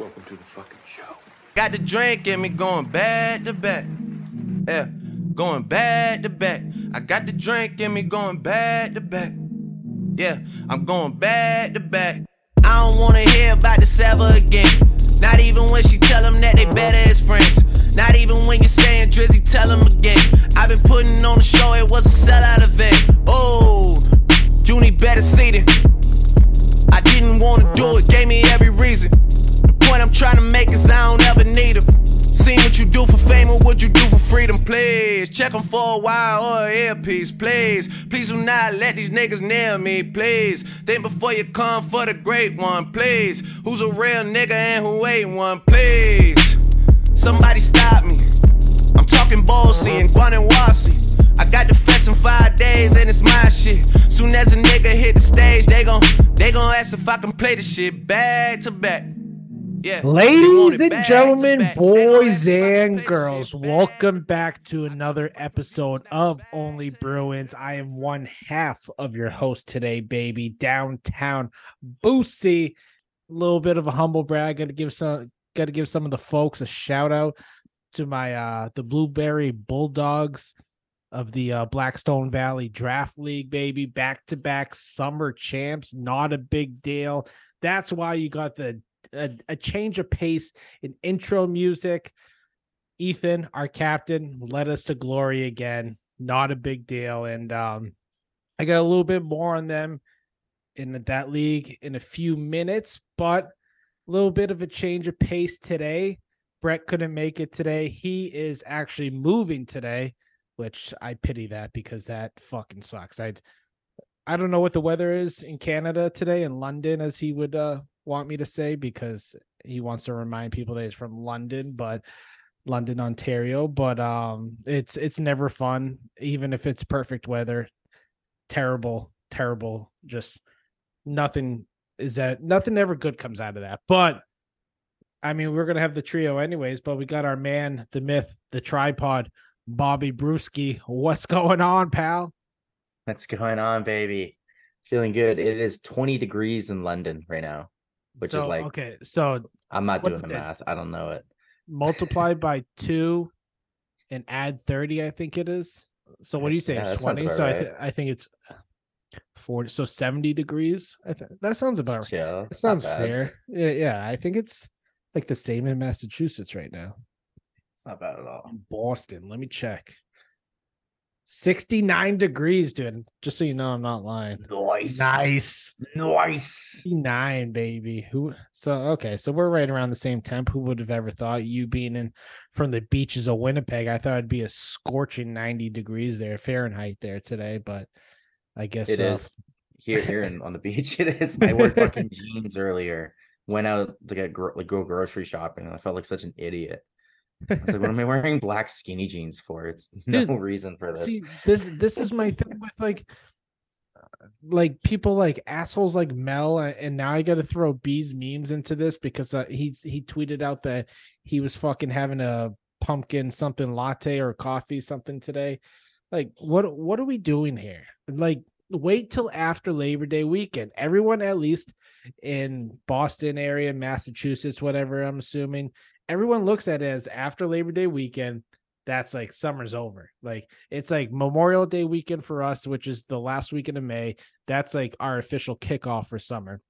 Welcome to the fucking show. Got the drink in me going back to back. Yeah, going back to back. I got the drink in me going back to back. Yeah, I'm going back to back. I don't wanna hear about the Saba again. Not even when she tell them that they better as friends. Not even when you're saying Drizzy, tell them again. I've been putting on the show, it was a sellout event. Oh, you need better seating. I didn't wanna do it, gave me every reason. Point I'm trying to make is I don't ever need them. Seen what you do for fame or what you do for freedom, please. Check them for a while oh, or an earpiece, please. Please do not let these niggas near me, please. Think before you come for the great one, please. Who's a real nigga and who ain't one, please. Somebody stop me. I'm talking Ballsy and Guanawasi. I got the fest in five days and it's my shit. Soon as a nigga hit the stage, they gon' they gon' ask if I can play the shit back to back. Yeah. Ladies and gentlemen, back. Boys ask if I can play and girls, welcome back to another episode of Only Bruins. I am one half of your host today, baby. Downtown Boosie. A little bit of a humble brag. Got to give some. Got to give some of the folks a shout out to my uh the Blueberry Bulldogs of the uh, Blackstone Valley Draft League, baby. Back to back summer champs. Not a big deal. That's why you got the a, a change of pace in intro music. Ethan, our captain, led us to glory again. Not a big deal. And um, I got a little bit more on them in that league in a few minutes, but a little bit of a change of pace today. Brett couldn't make it today. He is actually moving today, which I pity that because that fucking sucks. I I don't know what the weather is in Canada today in London as he would uh want me to say because he wants to remind people that he's from London, but London, Ontario. But um it's it's never fun, even if it's perfect weather. Terrible, terrible. Just nothing is that nothing ever good comes out of that. But I mean, we're gonna have the trio anyways, but we got our man, the myth, the tripod, Bobby Brewski. What's going on, pal? What's going on, baby? Feeling good. It is 20 degrees in London right now, which is like okay, so I'm not doing the it? math. I don't know it. multiply by two and add 30 i think it is. So what do you say? Yeah, it's 20 about so I, th- I think it's 40 so 70 degrees? I think that sounds about right. That sounds fair. Yeah, yeah i think it's like the same in massachusetts right now. It's not bad at all. boston let me check 69 degrees dude just so you know i'm not lying Nice. nice Nice. 69 baby who so okay so we're right around the same temp who would have ever thought you being in from the beaches of winnipeg i thought it'd be a scorching 90 degrees there fahrenheit there today but i guess It uh, is here here in, on the beach. It is. I wore fucking jeans earlier. Went out to get gro- like go grocery shopping, and I felt like such an idiot. I was like, "What am I wearing black skinny jeans for? It's no Dude, reason for this." see this this is my thing with like uh, like people like assholes like Mel uh, and now I got to throw B's memes into this because uh, he he tweeted out that he was fucking having a pumpkin something latte or coffee something today. Like what what are we doing here? Like wait till after Labor Day weekend. Everyone at least in Boston area, Massachusetts, whatever, I'm assuming, everyone looks at it as after Labor Day weekend that's like summer's over. Like it's like Memorial Day weekend for us, which is the last weekend of May. That's like our official kickoff for summer.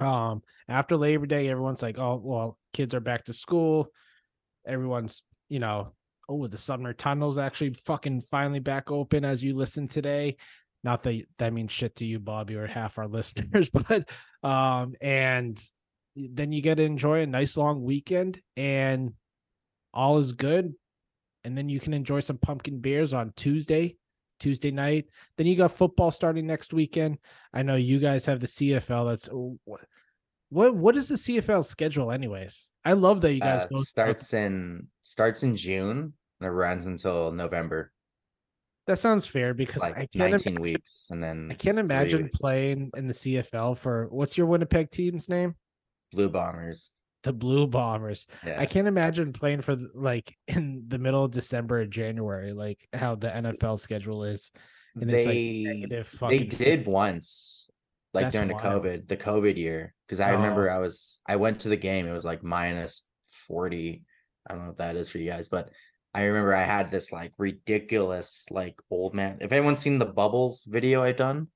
Um, after Labor Day, everyone's like, oh, well, kids are back to school. Everyone's, you know, oh, the summer tunnel's actually fucking finally back open as you listen today. Not that that means shit to you, Bobby, or half our listeners, but um, and then you get to enjoy a nice long weekend and all is good and then you can enjoy some pumpkin beers on Tuesday, Tuesday night. Then you got football starting next weekend. I know you guys have the CFL. That's what what is the CFL schedule, anyways? I love that you guys Uh, go starts in starts in June and it runs until November. That sounds fair because like I can't 19 imagine, weeks and then I can't imagine weeks. playing in the CFL for what's your Winnipeg team's name? Blue bombers The Blue Bombers. yeah I can't imagine playing for like in the middle of December or January, like how the NFL schedule is. And it's like they they did once like That's during the wild. COVID, the COVID year. Because I oh. remember Oh. I was I went to the game. It was like minus forty. I don't know what that is for you guys, but I remember I had this like ridiculous like old man. If anyone's seen the bubbles video I've done,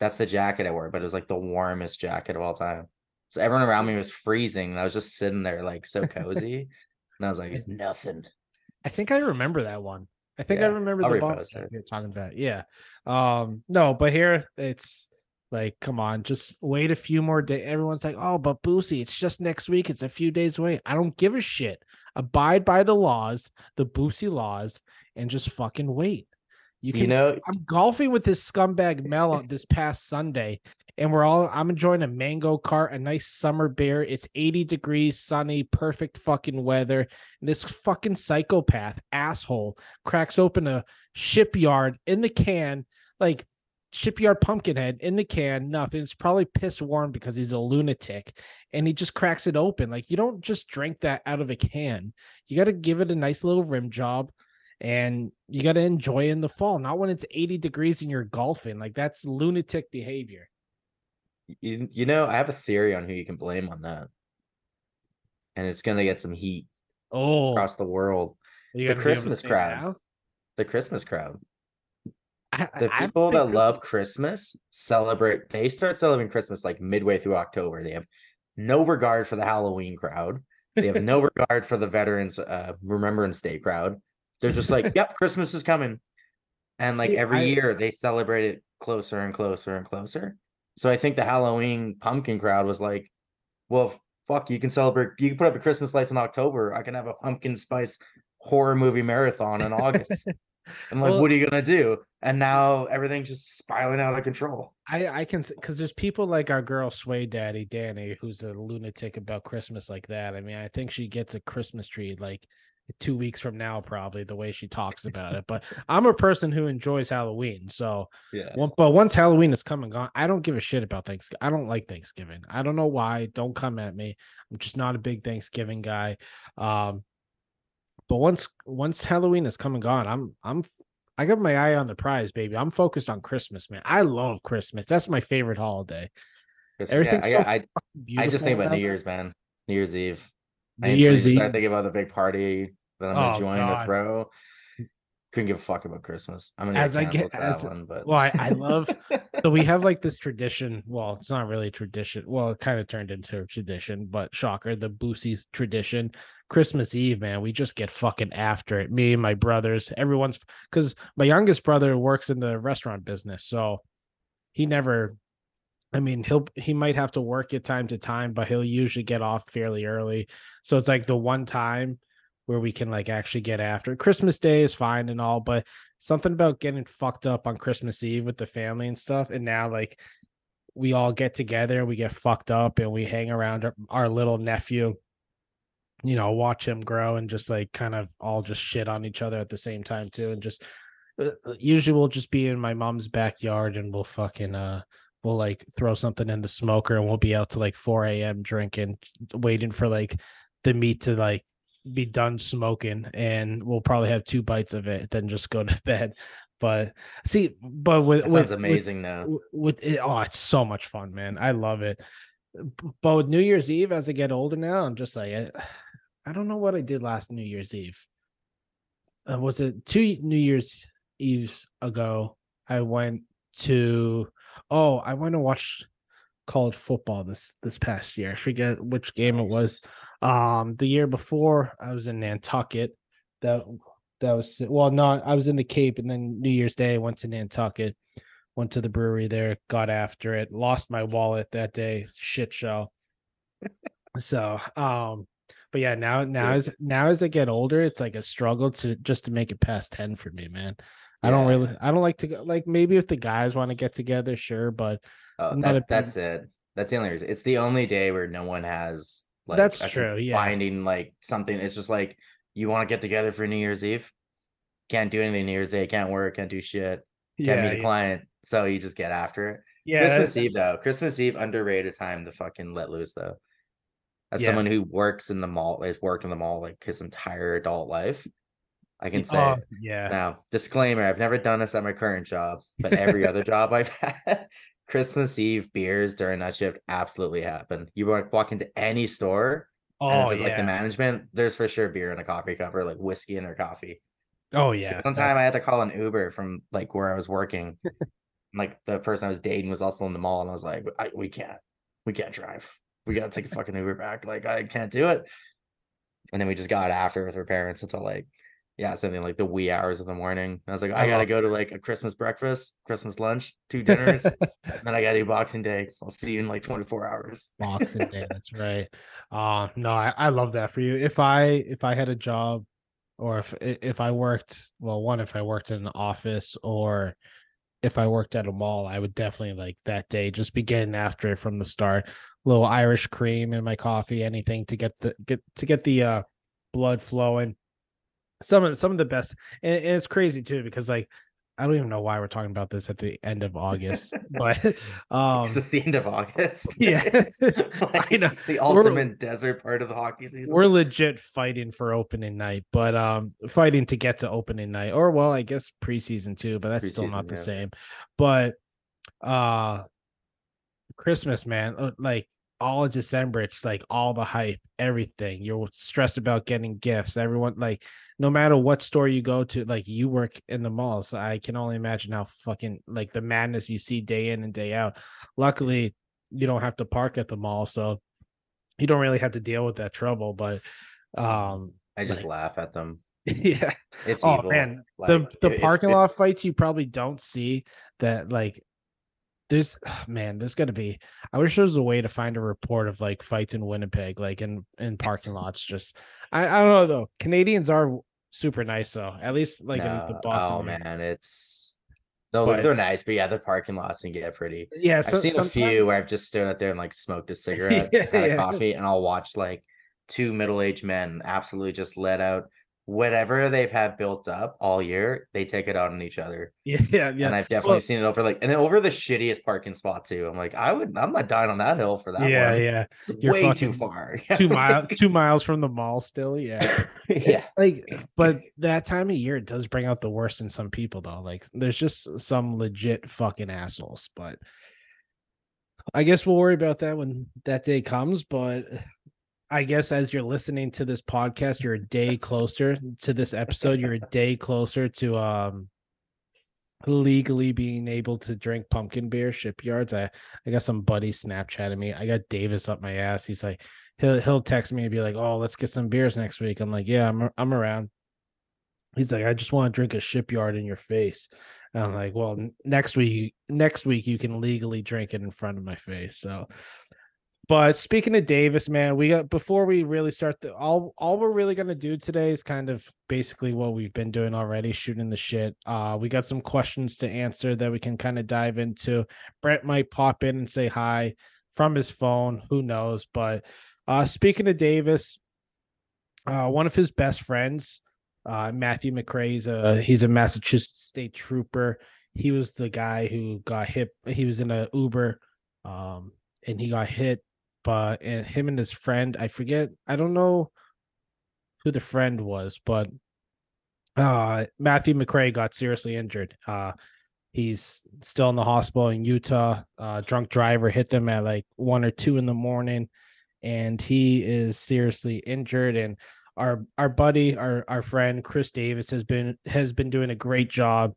that's the jacket I wore. But it was like the warmest jacket of all time. So everyone around me was freezing, and I was just sitting there like so cozy. and I was like, it's nothing. I think I remember that one. I think I remember I'll the bomb you're talking about. Yeah. Um, no, but here it's like, come on, just wait a few more days. Everyone's like, oh, but Boosie, it's just next week. It's a few days away. I don't give a shit. Abide by the laws, the Boosie laws, and just fucking wait. You can You know, I'm golfing with this scumbag Mel on this past Sunday, and we're all I'm enjoying a mango cart, a nice summer beer. It's 80 degrees, sunny, perfect fucking weather. And this fucking psychopath asshole cracks open a shipyard in the can, like shipyard pumpkinhead in the can, nothing. It's probably piss warm because he's a lunatic. And he just cracks it open. Like you don't just drink that out of a can. You gotta give it a nice little rim job and you got to enjoy in the fall, not when it's 80 degrees and you're golfing. Like that's lunatic behavior. you, you know, I have a theory on who you can blame on that. And it's gonna get some heat Oh, across the world. the gotta be able to Christmas crowd. The Christmas crowd. I- The people that love Christmas- Christmas celebrate, they start celebrating Christmas like midway through October. They have no regard for the Halloween crowd. They have no regard for the Veterans uh, Remembrance Day crowd. They're just like, yep, Christmas is coming. And like See, every I- year they celebrate it closer and closer and closer. So I think the Halloween pumpkin crowd was like, well, fuck, you can celebrate, you can put up your Christmas lights in October. I can have a pumpkin spice horror movie marathon in August. I'm like, Well- what are you gonna do? And now everything's just spiraling out of control. I I can because there's people like our girl Sway Daddy Danny who's a lunatic about Christmas like that. I mean, I think she gets a Christmas tree like two weeks from now, probably the way she talks about it. But I'm a person who enjoys Halloween, so Yeah. But once Halloween is come and gone, I don't give a shit about Thanksgiving. I don't like Thanksgiving. I don't know why. Don't come at me. I'm just not a big Thanksgiving guy. Um, but once once Halloween is come and gone, I'm I'm I got my eye on the prize, baby. I'm focused on Christmas, man. I love Christmas. That's my favorite holiday. Everything's I, so I, I just think about New. Year's, man. New Year's Eve. I Year's Eve. start thinking about the big party that I'm gonna Oh, join God. or throw. Couldn't give a fuck about Christmas. I'm gonna As I get- as- that one, but well, I- I love- so we have like this tradition. Well, it's not really a tradition. Well, it kind of turned into a tradition, but shocker, the Boosie's tradition. Christmas Eve, man, we just get fucking after it. Me and my brothers, everyone's because my youngest brother works in the restaurant business, so he never. I mean, he'll he might have to work at time to time, but he'll usually get off fairly early. So it's like the one time where we can like actually get after it. Christmas Day is fine and all, but something about getting fucked up on Christmas Eve with the family and stuff. And now like we all get together, we get fucked up and we hang around our, our little nephew, you know, watch him grow and just like kind of all just shit on each other at the same time too. And just uh, usually we'll just be in my mom's backyard and we'll fucking uh we'll like throw something in the smoker and we'll be out to like 4 a.m. drinking, waiting for like the meat to like be done smoking and we'll probably have two bites of it then just go to bed but see but with that with, sounds amazing now. with, with it, oh it's so much fun man i love it but with new year's eve as i get older now i'm just like i, I don't know what i did last new year's eve uh, was it two new year's eves ago i went to oh i went and watched college football this this past year i forget which game it was um, the year before I was in Nantucket. That that was well, not I was in the Cape, and then New Year's Day I went to Nantucket, went to the brewery there, got after it, lost my wallet that day, shit show. so, um, but yeah, now now Yeah. as now as I get older, it's like a struggle to just to make it past ten for me, man. I don't really, I don't like to go like maybe if the guys want to get together, sure, but Oh, a that's it. That's the only reason. It's the only day where no one has like That's true, yeah. finding like something. It's just like you want to get together for New Year's Eve. Can't do anything New Year's Day, can't work, can't do shit, can't meet a client. So you just get after it. yeah, Christmas Eve though. Christmas Eve underrated time to fucking let loose though. As someone who works in the mall, has worked in the mall like his entire adult life, I can say Oh, yeah. now, disclaimer, I've never done this at my current job, but every other job I've had, Christmas Eve beers during that shift absolutely happen. You walk, into any store, Oh yeah. like the management, there's for sure beer in a coffee cup or like whiskey in her coffee. oh yeah. One time I had to call an Uber from like where I was working. like the person I was dating was also in the mall, and I was like, I, "We can't, we can't drive. We gotta take a fucking Uber back. Like I can't do it." And then we just got after with her parents until like, yeah, something like the wee hours of the morning. I was like, I, I gotta go to like a Christmas breakfast, Christmas lunch, two dinners, and then I gotta do Boxing Day. I'll see you in like 24 hours. Boxing Day. That's right. Uh no, I, I love that for you. If I if I had a job or if if I worked well, one if I worked in an office or if I worked at a mall, I would definitely like that day just be getting after it from the start. A little Irish cream in my coffee, anything to get the get to get the uh blood flowing. Some of some of the best and, and it's crazy too because like I don't even know why we're talking about this at the end of August, but um it's the end of August. yeah. Like, I know. It's the We're- ultimate desert part of the hockey season. we're legit fighting for opening night, but um fighting to get to opening night, or well, I guess preseason too, but that's still not the yeah. same. But uh Christmas, man, uh, like all of December, it's like all the hype, everything. You're stressed about getting gifts. Everyone like no matter what store you go to, like you work in the mall. So I can only imagine how fucking like the madness you see day in and day out. Luckily, you don't have to park at the mall, so you don't really have to deal with that trouble. But um I just like- laugh at them. yeah. It's Oh evil. man, the Like, the if- parking if- lot fights you probably don't see that like there's man, there's gonna be I wish there was a way to find a report of like fights in Winnipeg, like in in parking lots. Just I, I don't know though. Canadians are super nice though. At least like in the No, oh, Boston. Oh area. man, it's no, But- they're nice, but yeah, the parking lots can get pretty. Yeah, I've so, seen a few where I've just stood out there and like smoked a cigarette, Yeah, had a yeah. coffee, and I'll watch like two middle-aged men absolutely just let out whatever they've had built up all year. They take it out on each other, Yeah, yeah, yeah. and I've definitely Well- seen it over like and over the shittiest parking spot too. I'm like, I would, I'm not dying on that hill for that yeah, one. yeah. Way too far. Two miles two miles from the mall still. Yeah. yeah, It's like, but that time of year it does bring out the worst in some people, though. Like, there's just some legit fucking assholes. But I guess we'll worry about that when that day comes. But I guess as you're listening to this podcast, you're a day closer to this episode. You're a day closer to um legally being able to drink pumpkin beer shipyards. I I got some buddy Snapchatting me. I got Davis up my ass. He's like, he'll he'll text me and be like, "Oh, let's get some beers next week." I'm like, "Yeah, I'm I'm around." He's like, "I just want to drink a shipyard in your face." And I'm like, "Well, next week next week you can legally drink it in front of my face." So but speaking of Davis, man, we got before we really start the all all we're really gonna do today is kind of basically what we've been doing already, shooting the shit. Uh we got some questions to answer that we can kind of dive into. Brent might pop in and say hi from his phone, who knows? But uh speaking of Davis, uh one of his best friends, uh Matthew he's a he's a Massachusetts state trooper. He was the guy who got hit, he was in a Uber um and he got hit but and him and his friend i forget i don't know who the friend was but uh matthew mccrae got seriously injured. Uh he's still in the hospital in utah. Uh drunk driver hit them at like one or two in the morning and he is seriously injured. And our our buddy our our friend chris davis has been has been doing a great job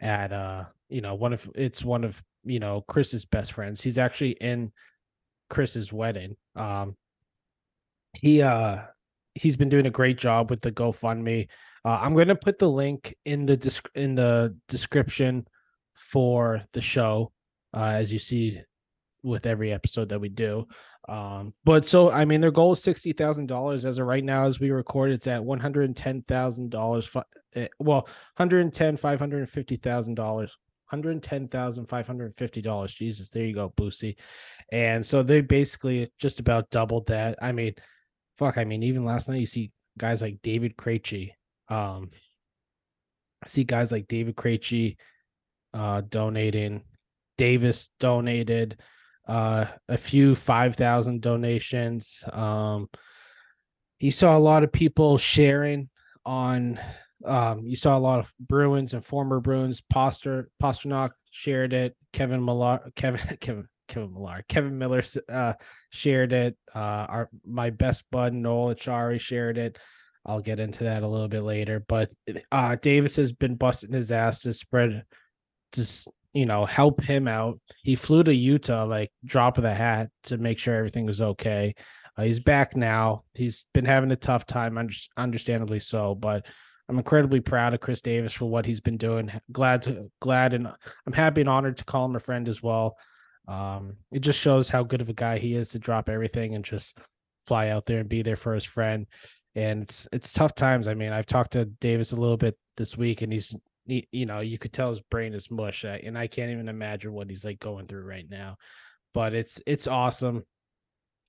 at uh you know one of it's one of you know chris's best friends. He's actually in Chris's wedding. Um he uh he's been doing a great job with the GoFundMe. Uh, I'm going to put the link in the disc- in the description for the show uh, as you see with every episode that we do. Um but so I mean their goal is $60,000 as of right now as we record it's at $110,000 eh, well 110 $550,000 $110,550. Jesus, there you go, Boosie. And so they basically just about doubled that. I mean, fuck, I mean, even last night you see guys like David Krejci. Um see guys like David Krejci uh donating. Davis donated uh a few 5,000 donations. Um you saw a lot of people sharing on um you saw a lot of Bruins and former Bruins Poster Posternock shared it. Kevin Millar, Kevin, Kevin, Kevin Millar, Kevin Miller uh, shared it. Uh, our my best bud Noel Achari shared it. I'll get into that a little bit later. But uh, Davis has been busting his ass to spread, just you know, help him out. He flew to Utah, like drop of the hat, to make sure everything was okay. Uh, he's back now. He's been having a tough time, understandably so, but I'm incredibly proud of Chris Davis for what he's been doing. Glad to glad and I'm happy and honored to call him a friend as well. Um, it just shows how good of a guy he is to drop everything and just fly out there and be there for his friend. And it's it's tough times. I mean, I've talked to Davis a little bit this week, and he's he, you know you could tell his brain is mush, and I can't even imagine what he's like going through right now. But it's it's awesome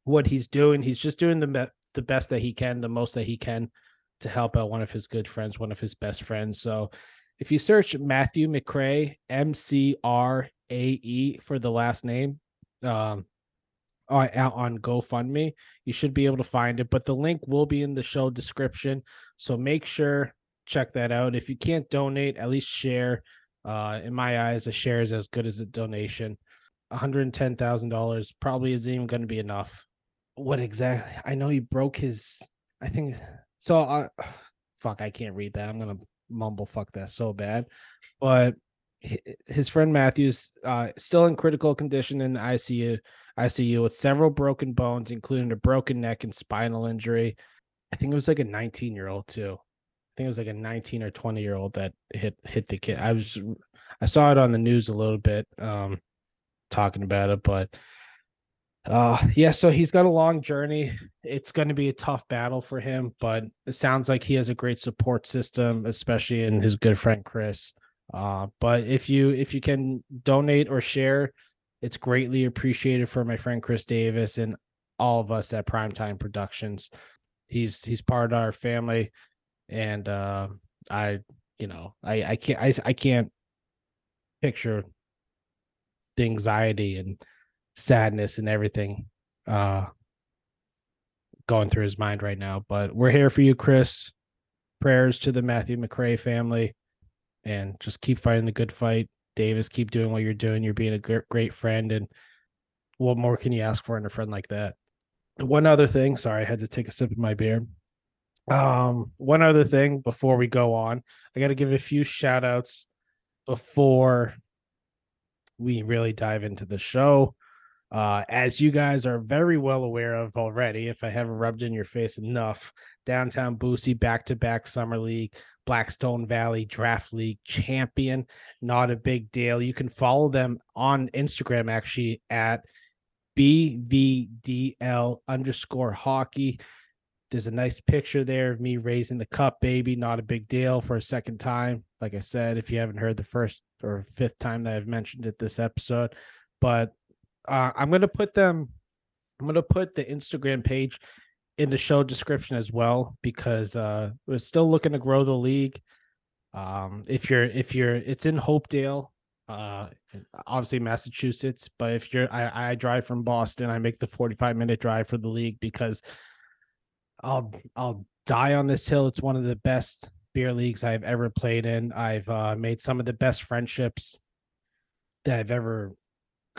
what he's doing. He's just doing the the best that he can, the most that he can to help out one of his good friends, one of his best friends. So if you search Matthew McRae, M C R A E for the last name, um, out on GoFundMe, you should be able to find it. But the link will be in the show description. So make sure check that out. If you can't donate, at least share. Uh, in my eyes, a share is as good as a donation. $110,000 probably isn't even going to be enough. What exactly? I know he broke his, I think so. Uh, fuck, I can't read that. I'm to mumble fuck that so bad. But his friend Matthews uh, still in critical condition in the ICU. ICU with several broken bones, including a broken neck and spinal injury. I think it was like a 19 year old too. I think it was like a 19 or 20 year old that hit hit the kid. I was I saw it on the news a little bit, um, talking about it, but uh yeah, so he's got a long journey. It's going to be a tough battle for him, but it sounds like he has a great support system, especially in his good friend Chris. Uh, but if you if you can donate or share, it's greatly appreciated for my friend Chris Davis and all of us at Primetime Productions. He's he's part of our family, and uh, I you know I I can't I, I can't picture the anxiety and sadness and everything uh going through his mind right now. But we're here for you, Chris. Prayers to the Matthew McRae family, and just keep fighting the good fight. Davis, keep doing what you're doing. You're being a great friend, and what more can you ask for in a friend like that? One other thing, sorry, I had to take a sip of my beer. Um, one other thing before we go on, I got to give a few shout outs before we really dive into the show. Uh, as you guys are very well aware of already, if I haven't rubbed in your face enough, Downtown Boosie back to back Summer League, Blackstone Valley Draft League champion. Not a big deal. You can follow them on Instagram actually at BVDL underscore hockey. There's a nice picture there of me raising the cup, baby. Not a big deal for a second time. Like I said, if you haven't heard the first or fifth time that I've mentioned it this episode, but uh, I'm gonna put them. I'm gonna put the Instagram page in the show description as well because uh, we're still looking to grow the league. Um, if you're if you're it's in Hopedale, uh, obviously Massachusetts, but if you're I, I drive from Boston, I make the 45 minute drive for the league because I'll I'll die on this hill. It's one of the best beer leagues I've ever played in. I've uh, made some of the best friendships that I've ever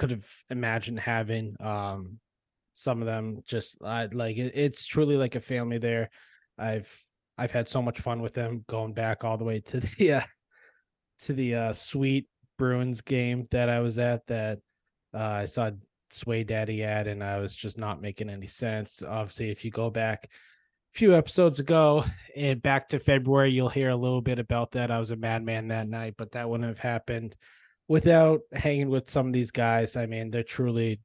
could have imagined having. Um, some of them just I, like it, it's truly like a family there. I've I've had so much fun with them going back all the way to the uh, to the uh, sweet Bruins game that I was at that uh, I saw Sway Daddy at and I was just not making any sense. Obviously, if you go back a few episodes ago and back to February, you'll hear a little bit about that. I was a madman that night, but that wouldn't have happened without hanging with some of these guys. I mean, they're truly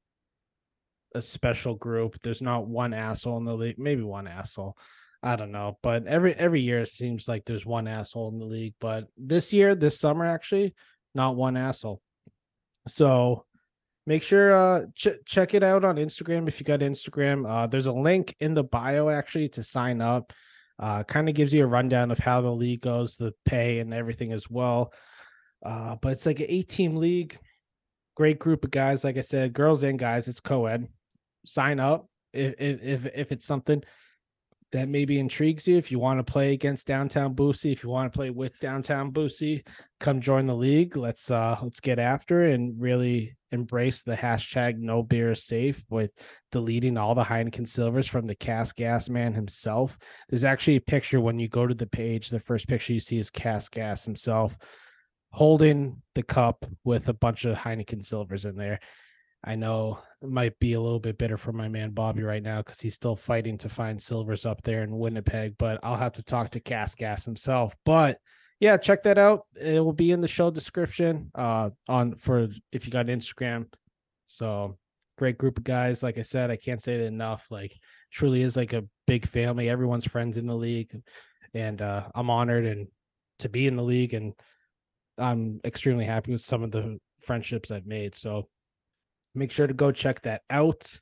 a special group. There's not one asshole in the league, maybe one asshole. I don't know, but every every year it seems like there's one asshole in the league. But this year, this summer, actually, not one asshole. So make sure uh ch- check it out on Instagram if you got Instagram. Uh, there's a link in the bio actually to sign up. Uh, kind of gives you a rundown of how the league goes, the pay, and everything as well. Uh, but it's like an eight team league. Great group of guys, like I said, girls and guys. It's co ed sign up if if if it's something that maybe intrigues you, if you want to play against downtown Boosie, if you want to play with downtown Boosie, come join the league. Let's uh let's get after and really embrace the hashtag no beer is safe with deleting all the Heineken silvers from the Cask Gas man himself. There's actually a picture when you go to the page, the first picture you see is Cask Gas himself holding the cup with a bunch of Heineken silvers in there. I know it might be a little bit bitter for my man Bobby right now because he's still fighting to find silvers up there in Winnipeg, but I'll have to talk to Cask Gas himself. But yeah, check that out. It will be in the show description uh on for if you got Instagram. So great group of guys. Like I said, I can't say it enough. Like truly is like a big family. Everyone's friends in the league. And uh I'm honored and to be in the league and I'm extremely happy with some of the friendships I've made. So make sure to go check that out.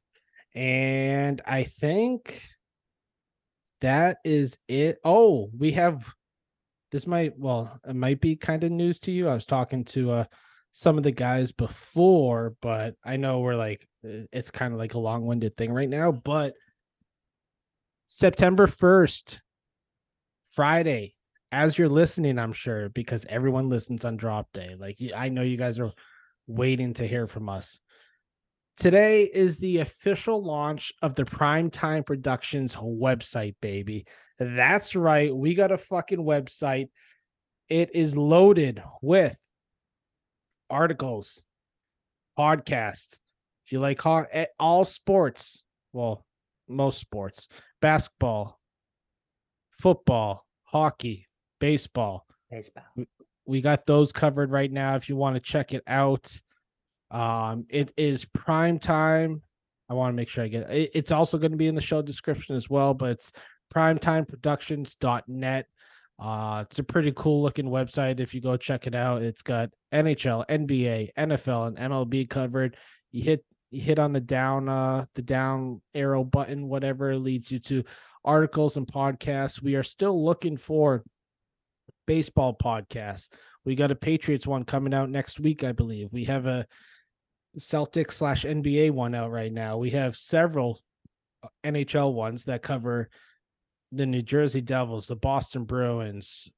And I think that is it. Oh, we have this might well, it might be kind of news to you. I was talking to uh some of the guys before, but I know we're like it's kind of like a long-winded thing right now, but September 1st, Friday, as you're listening, I'm sure, because everyone listens on drop day. Like I know you guys are waiting to hear from us. Today is the official launch of the Primetime Productions website, baby. That's right. We got a fucking website. It is loaded with articles, podcasts. If you like eh, all sports, well, most sports, basketball, football, hockey, baseball. Baseball. We got those covered right now if you want to check it out. Um, it is prime time. I want to make sure I get it. It's also going to be in the show description as well, but it's primetimeproductions.net. Uh, it's a pretty cool looking website. If you go check it out, it's got NHL, NBA, NFL, and MLB covered. You hit you hit on the down uh the down arrow button, whatever leads you to articles and podcasts. We are still looking for baseball podcast. We got a Patriots one coming out next week, I believe. We have a Celtic slash NBA one out right now. We have several uh, NHL ones that cover the New Jersey Devils, the Boston Bruins,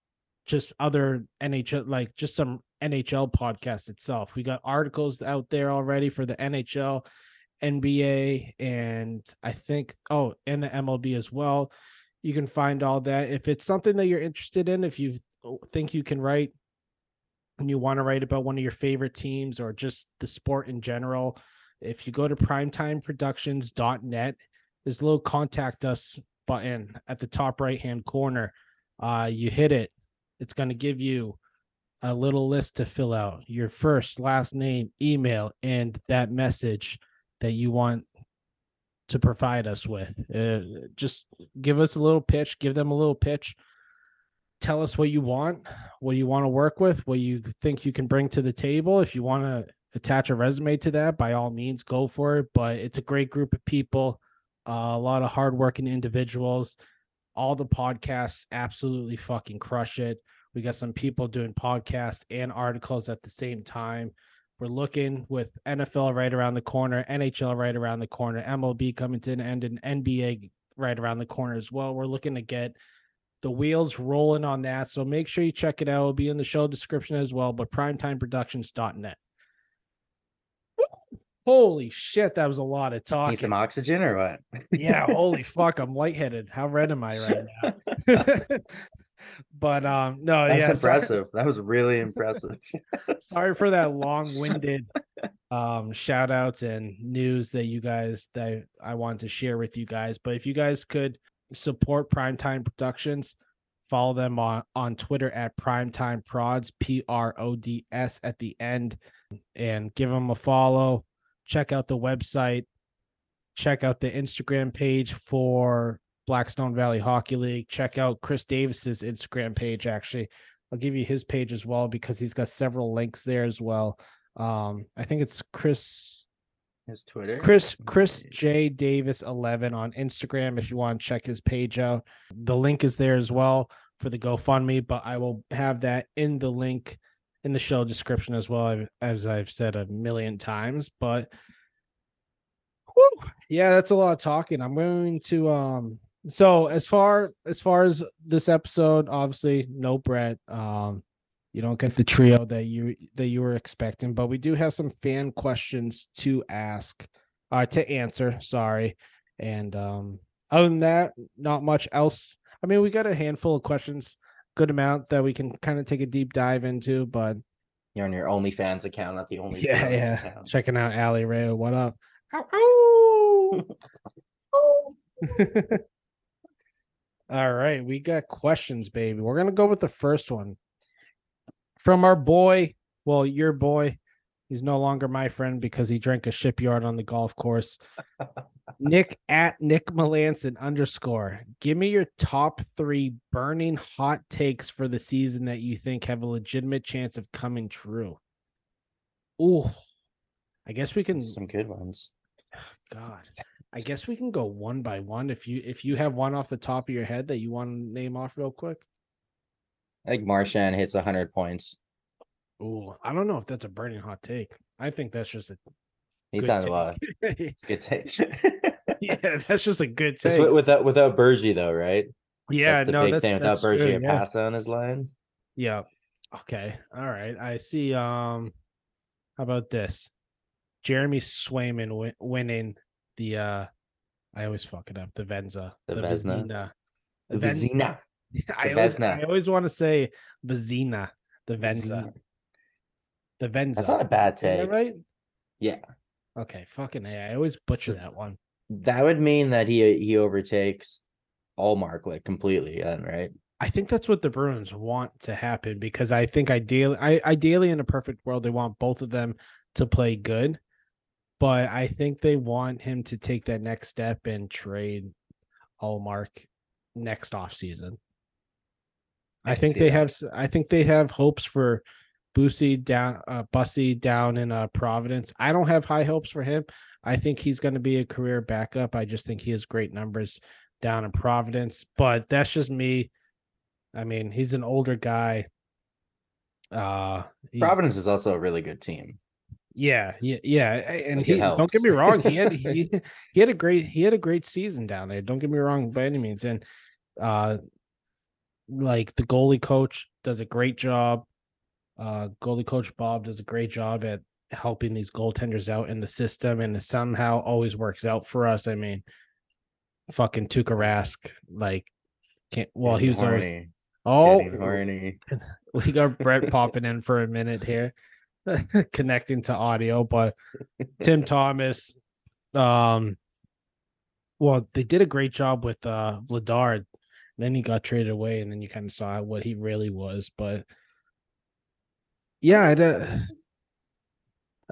just other NHL, like just some NHL podcast itself. We got articles out there already for the NHL, NBA, and I think, oh, and the MLB as well. You can find all that. If it's something that you're interested in, if you think you can write and you want to write about one of your favorite teams or just the sport in general, if you go to primetimeproductions.net, there's a little contact us button at the top right hand corner. Uh, you hit it, it's going to give you a little list to fill out your first, last name, email, and that message that you want to provide us with. Uh, just give us a little pitch, give them a little pitch tell us what you want, what you want to work with, what you think you can bring to the table. If you want to attach a resume to that, by all means, go for it. But it's a great group of people, uh, a lot of hardworking individuals. All the podcasts absolutely fucking crush it. We got some people doing podcasts and articles at the same time. We're looking with NFL right around the corner, NHL right around the corner, MLB coming to an end, and NBA right around the corner as well. We're looking to get the wheels rolling on that. So make sure you check it out. It'll be in the show description as well, but primetimeproductions.net. Holy shit, that was a lot of talk. Need some oxygen or what? yeah, holy fuck, I'm lightheaded. How red am I right now? but um no, That's yeah, impressive. Sorry. That was really impressive. sorry for that long-winded um shout outs and news that you guys that I wanted to share with you guys. But if you guys could support Primetime Productions. Follow them on, on Twitter at Primetime Prods, P R O D S at the end, and give them a follow. Check out the website. Check out the Instagram page for Blackstone Valley Hockey League. Check out Chris Davis's Instagram page. Actually, I'll give you his page as well because he's got several links there as well. Um, I think it's Chris his Twitter. Chris Chris J Davis 11 on Instagram if you want to check his page out. The link is there as well for the GoFundMe, but I will have that in the link in the show description as well as I've said a million times, but whew, yeah, that's a lot of talking. I'm going to um so as far as far as this episode, obviously no Brett. Um, you don't get the trio that you that you were expecting, but we do have some fan questions to ask, uh, to answer. Sorry, and um, other than that, not much else. I mean, we got a handful of questions, good amount that we can kind of take a deep dive into, but You're on your OnlyFans account, not the only. yeah, yeah. Checking out Ali Ray. What up? Ow, ow. All right, we got questions, baby. We're gonna go with the first one from our boy. Well, your boy. He's no longer my friend because he drank a shipyard on the golf course. Nick at Nick Melanson underscore. Give me your top three burning hot takes for the season that you think have a legitimate chance of coming true. Ooh, I guess we can. Some good ones. God, I guess we can go one by one. If you if you have one off the top of your head that you want to name off real quick. I think Marshan hits hundred points. Ooh, I don't know if that's a burning hot take. I think that's just a He's good had a lot. It's a good take. yeah, that's just a good take. wi- without without Bergie though, right? yeah, that's the no, big that's, thing. Without that's Bergie true, yeah. Passa on his line. Yeah. Okay. All right. I see. Um, how about this? Jeremy Swayman wi- winning the uh I always fuck it up, the Venza. The Vezina. Vizina. The Vizina. I always, I always want to say Vizina, the Venza. The Venza. That's not a bad take. right? Yeah. Okay, fucking A. I always butcher that one. That would mean that he he overtakes Allmark like completely, then, right? I think that's what the Bruins want to happen because I think ideally, I ideally in a perfect world, they want both of them to play good, but I think they want him to take that next step and trade Allmark next off season. I I think they that. have I think they have hopes for Boosie down uh Bussy down in uh Providence. I don't have high hopes for him. I think he's going to be a career backup. I just think he has great numbers down in Providence, but that's just me. I mean, he's an older guy. Uh Providence is also a really good team. yeah, yeah, yeah, and Like, he don't get me wrong, he had he he had a great he had a great season down there. Don't get me wrong by any means, and uh, like the goalie coach does a great job. Uh, goalie coach Bob does a great job at helping these goaltenders out in the system, and it somehow always works out for us. I mean, fucking Tuukka Rask, like, can't. Well, he was always. Oh, horny. we got Brett popping in for a minute here, connecting to audio, but Tim Thomas, um, well, they did a great job with uh Vladar. Then he got traded away, and then you kind of saw what he really was. But yeah, I, uh,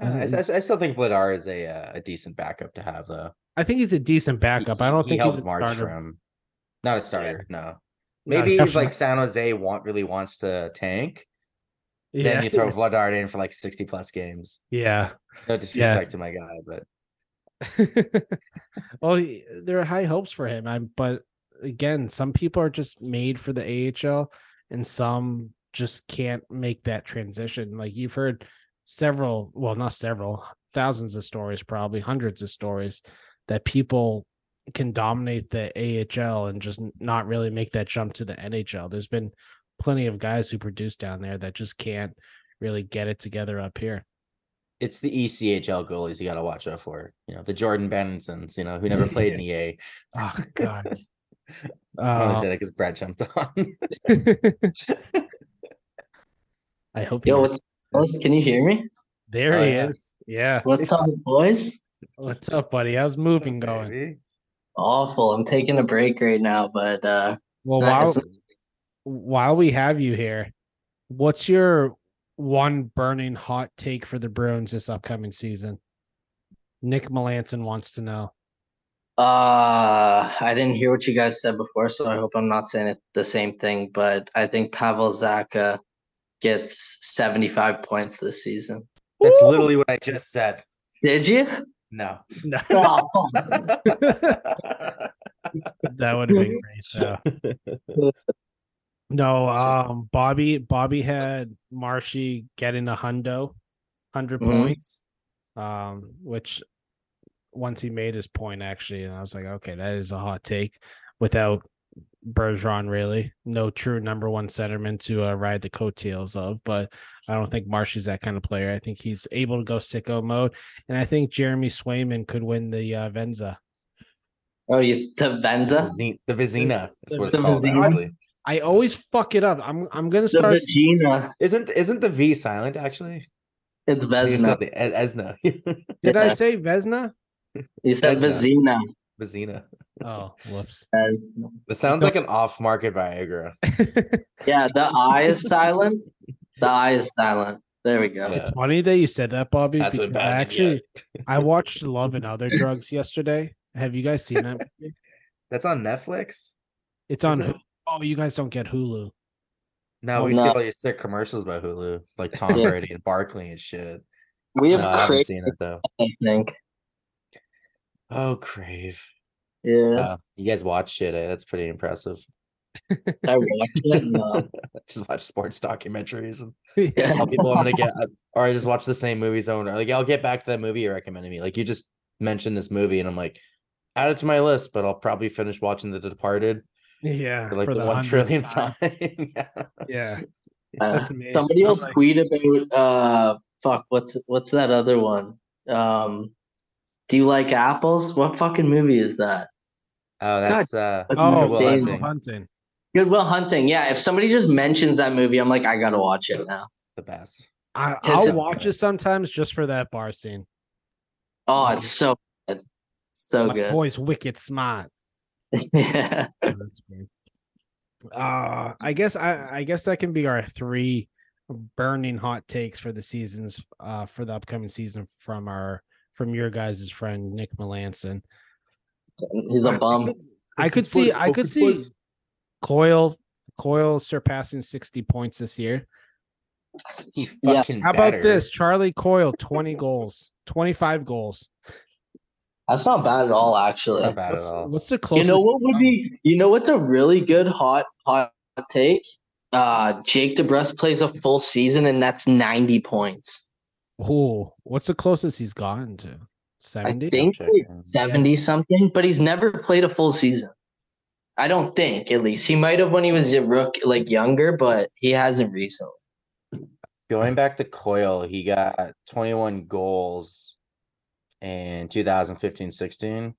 I, I, I, I still think Vladar is a uh, a decent backup to have though. I think he's a decent backup. I don't he think he's a starter. from not a starter. No, No, maybe if like San Jose want really wants to tank, Yeah, then you throw Vladar in for like sixty plus games. yeah. No disrespect to my guy, but well, there are high hopes for him. I'm, but again, some people are just made for the AHL, and some just can't make that transition. Like you've heard several, well, not several, thousands of stories, probably hundreds of stories that people can dominate the AHL and just not really make that jump to the NHL. There's been plenty of guys who produce down there that just can't really get it together up here. it's the ECHL goalies you got to watch out for. You know, the Jordan Bennonsons, you know, who never played in EA. Oh God. I only Uh, said because Brad jumped on. I hope Yo, he- what's boys? Can you hear me? there Oh, he yeah. is. Yeah. What's up, boys? What's up, buddy? How's moving going? Baby. Awful. I'm taking a break right now, but uh, Well, it's not- while it's- while we have you here, what's your one burning hot take for the Bruins this upcoming season? Nick Melanson wants to know. Uh, I didn't hear what you guys said before, so I hope I'm not saying it the same thing. But I think Pavel Zaka gets 75 points this season. That's literally what I just said. Did you? No. No, Oh, that would have been great. though. No, um, Bobby Bobby had Marshy getting a hundo, 100 Mhm. points, um, which once he made his point actually, and I was like, okay, that is a hot take. without Bergeron. Really, no true number one centerman to uh, ride the coattails of. But I don't think Marsh is that kind of player. I think he's able to go sicko mode, and I think Jeremy Swayman could win the uh, Venza. Oh, you the Venza, Vizi- The Vizina. That's what it's The called. Vizina? Actually. I always fuck it up. I'm I'm gonna the start. Vagina. Isn't isn't the V silent actually? It's I think it's Vesna. the Esna. Did I say Vesna? You said Vesna. Vazina. Vizina. Oh, whoops. That sounds like an off-market Viagra. Yeah, the I is silent. The I is silent. There we go. Yeah. It's funny that you said that, Bobby. That's what because I actually, I watched Love and Other Drugs yesterday. Have you guys seen that? movie? That's on Netflix. It's on. it? Oh, you guys don't get Hulu. No, we no. see all these sick commercials by Hulu, like Tom Brady and Barkley and shit. We have No, I haven't seen it though. I think. Oh, Crave. Yeah, Uh, you guys watch shit. Eh? That's pretty impressive. I watched it. No. just watch sports documentaries and yeah. tell people I'm gonna get, or I just watch the same movies over. Like, I'll get back to that movie you recommended me. Like, you just mentioned this movie, and I'm like, add it to my list, but I'll probably finish watching The Departed Yeah, for like the, one trillionth hundredth time. yeah. Yeah, Uh, that's amazing. somebody I'm will like- tweet about uh fuck what's what's that other one? Um do you like apples? What fucking movie is that? Oh, that's uh, Oh, Good Will Good Hunting. Will Hunting. Goodwill Hunting. Yeah, if somebody just mentions that movie, I'm like, I gotta watch it now. the best. I, I'll it- watch it sometimes just for that bar scene. Oh, it's so good. So My good. boy's wicked smart. yeah. Oh, that's great. Uh, I guess I, I guess that can be our three burning hot takes for the seasons uh for the upcoming season from our from your guys' friend Nick Melanson. He's a bum. I could see I could see Coyle Coyle surpassing 60 points this year. He's Yeah. fucking How about better. this? Charlie Coyle, 20 goals, 25 goals. That's not bad at all, actually. Not bad at all. what's the closest? You know what would be you know what's a really good hot hot take? Uh Jake DeBrusk plays a full season and that's 90 points. Ooh, what's the closest he's gotten to? 70? I 70? think check, like man. 70 something, but he's never played a full season. I don't think, at least. He might have when he was a rook like younger, but he hasn't recently. Going back to Coyle, he got 21 goals in 2015-16.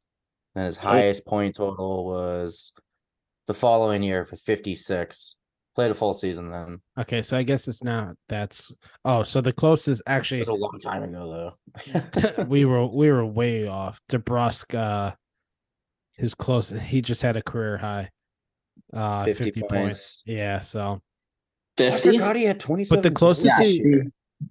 And his highest point total was the following year for 56. Played a full season then. Okay, so I guess it's not that's oh, so the closest actually It actually was a long time ago though. we were we were way off. DeBrusk uh his close he just had a career high. Uh 50, 50 points. points. Yeah, so I 50? forgot he had 27. but the closest Yeah, he see.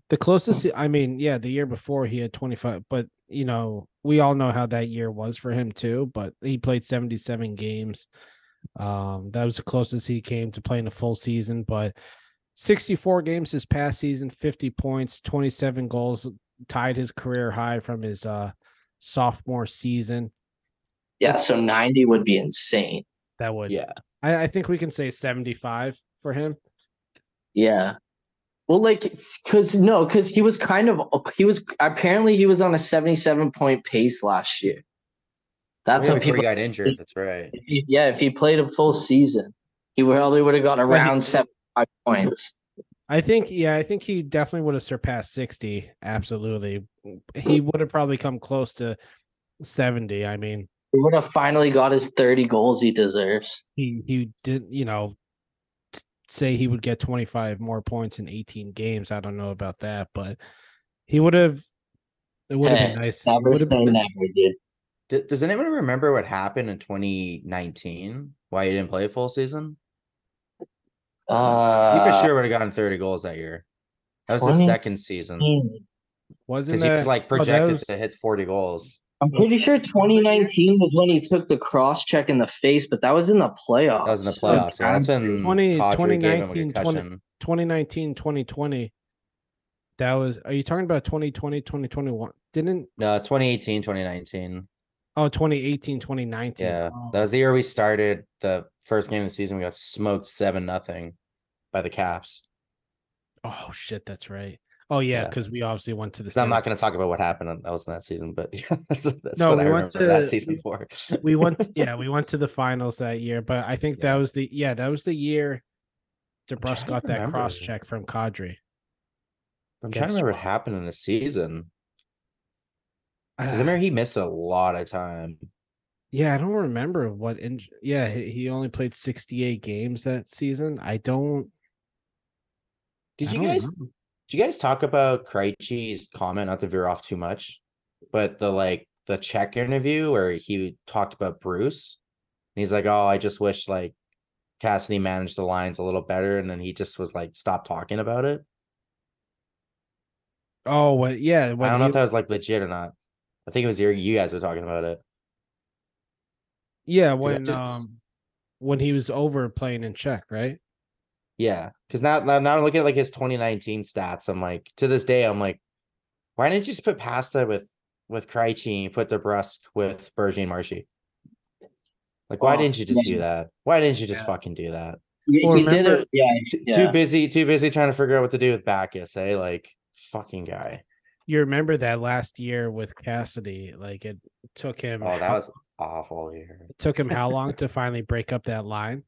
the closest he- I mean, yeah, the year before he had 25, but you know, we all know how that year was for him too, but he played 77 games. Um that was the closest he came to playing a full season, but 64 games this past season, 50 points, 27 goals, tied his career high from his uh sophomore season. Yeah, so 90 would be insane. That would Yeah. I, I think we can say 75 for him. Yeah. Well, like, because no, because he was kind of he was apparently he was on a seventy-seven point pace last year. That's yeah, what people. he got injured. That's right. if he- yeah, if he played a full season, he probably would have got he- around seventy-five points. I think, yeah, I think he definitely would have surpassed 60. Absolutely. He would have probably come close to 70. I mean, He would have finally got his thirty goals he deserves. he he did, you know, say he would get 25 more points in 18 games. I don't know about that, but he would have it would have Hey, been eh, nice. It would have say been never, dude. D- does anyone remember what happened in 2019? Why he didn't play a full season? Uh, he for sure would have gotten 30 goals that year. That was his 20? second season. wasn't? Because he was that- like oh, projected was- to hit 40 goals. I'm pretty sure 2019 was when he took the cross check in the face, but that was in the playoffs. That was in the playoffs. Yeah, that's when 20 20, gave him a 2019, 20 2019 2020 that was are you talking about 2020 2021 didn't No, 2018, 2019. Oh 2018 2019 Yeah, Oh. that was the year we started the first game of the season. We got smoked seven nothing by the Caps. oh shit that's right Oh yeah, Yeah. because we obviously went to the. I'm not going to talk about what happened on- else in that season, but yeah, that's, that's No, what I we remember went that season we- for. we went. Yeah, we went to the finals that year, but I think that was the yeah that was the year. Trying to got that remember. cross check from Kadri. I'm trying to against remember what happened in the season. Because I remember he missed a lot of time. Yeah, I don't remember what. In- yeah, he, only played 68 games that season. I don't. Did I you don't guys did you guys talk about Krejci's comment, not to veer off too much, but the like the check interview where he talked about Bruce? And he's like, Oh, I just wish like Cassidy managed the lines a little better, and then he just was like "Stop talking about it. Oh, well, yeah. I don't know if that was like legit or not. I think it was your you guys were talking about it. yeah, when just- um, when he was over playing in Czech, right? Yeah, because now, now now I'm looking at like his 2019 stats. I'm like, to this day, I'm like, why didn't you just put Pasta with with Krejci and put DeBrusk with Bergie and Marshy? Like, why Well, didn't you just do that? Why didn't you just Yeah. fucking do that? He, Well, he did it. Yeah. Yeah. Too busy, too busy trying to figure out what to do with Backes, eh? Like, fucking guy. You remember that last year with Cassidy? Like it took him. Oh, that how- was awful here. it took him how long to finally break up that line?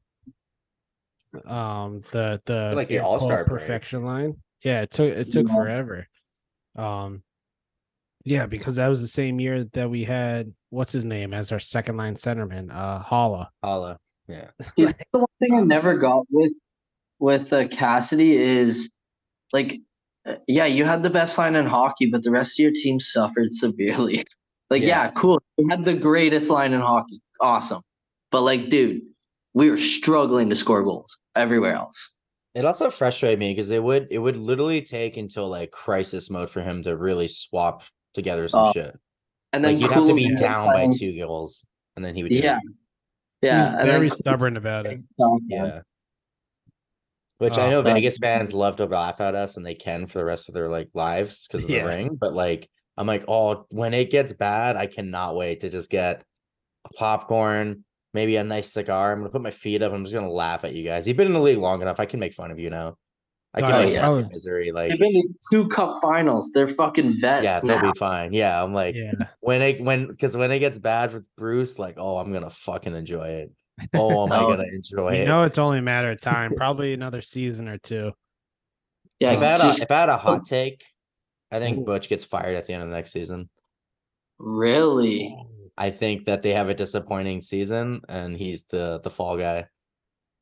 Um, the the Like the All-Star break. perfection line. Yeah, it took it took Yeah. forever. Um, yeah, because that was the same year that we had what's his name as our second line centerman, uh, Holla. Holla. Yeah. See, the one thing I never got with with uh, Cassidy is like, yeah, you had the best line in hockey, but the rest of your team suffered severely. like, Yeah. yeah. cool, you had the greatest line in hockey, awesome, but like, dude, we were struggling to score goals everywhere else. It also frustrated me because it would it would literally take until like crisis mode for him to really swap together some Oh, shit. And then Like you'd have to be Kuhlman down by two goals, and then he would. do. Yeah, yeah, He's and then very stubborn about it. Yeah. Which I Oh, know that- Vegas fans love to laugh at us and they can for the rest of their like lives because of the ring. But like I'm like, oh, when it gets bad, I cannot wait to just get a popcorn, maybe a nice cigar. I'm gonna put my feet up. I'm just gonna laugh at you guys. You've been in the league long enough. I can make fun of you now. I can Oh, make yeah. fun of oh. your misery. Like they've been to two cup finals. They're fucking vets yeah, they'll be fine. Yeah, I'm like Yeah, when it when because when it gets bad with Bruce, like, oh, I'm gonna fucking enjoy it. Oh, am I Oh, gonna enjoy you it? know it's only a matter of time. Probably another season or two. Yeah, if I had just a if I had a oh. hot take, I think Butch gets fired at the end of the next season. really. I think that they have a disappointing season and he's the the fall guy.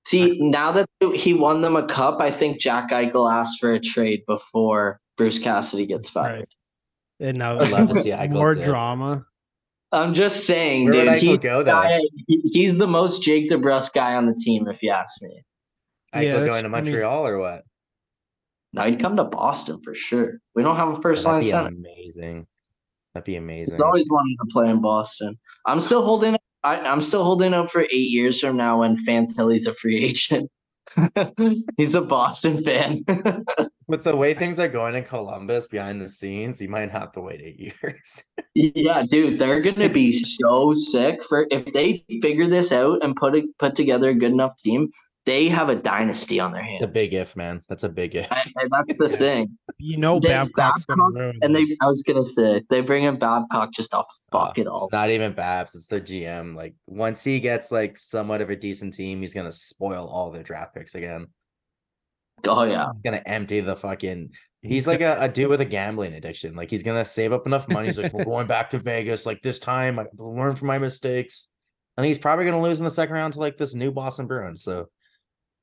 See, now that he won them a cup, I think Jack Eichel asked for a trade before Bruce Cassidy gets fired. Right. And now I'd love to see Eichel more dip. drama. I'm just saying, Where dude. would He's, go the though? guy- he's the most Jake DeBrusk guy on the team, if you ask me. Eichel Yeah, that's- going to I mean- Montreal or what? No, he'd come to Boston for sure. We don't have a first That'd line be center. amazing. That'd be amazing. He's always wanted to play in Boston. I'm still holding. I, I'm still holding out for eight years from now when Fantilli's a free agent. he's a Boston fan. With the way things are going in Columbus behind the scenes, you might have to wait eight years. Yeah, dude, they're gonna be so sick for if they figure this out and put a, put together a good enough team. They have a dynasty on their hands. it's a big if, man. That's a big if. I- I- that's the thing. You know They- Babcock's gonna Babcock ruin And they, I was gonna say, they bring in Babcock just to fuck Uh, it all. It's not even Babs, it's their GM. Like once he gets like somewhat of a decent team, he's gonna spoil all their draft picks again. Oh yeah, He's gonna empty the fucking he's like a, a dude with a gambling addiction. Like he's gonna save up enough money. He's like, We're going back to Vegas. Like this time I learn from my mistakes. And he's probably gonna lose in the second round to like this new Boston Bruins. So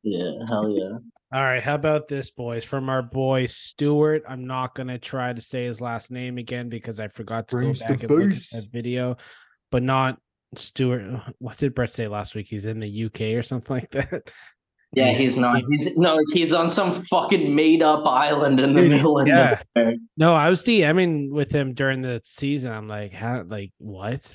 yeah, hell yeah. All right, how about this, boys? From our boy Stewart. I'm not gonna try to say his last name again because I forgot to Brings go back and look at that video. But not Stewart. What did Brett say last week? He's in the UK or something like that. Yeah, he's not. He's no, he's on some fucking made up island in the Dude, middle of yeah. nowhere. No, I was DMing with him during the season. I'm like, how? Like what?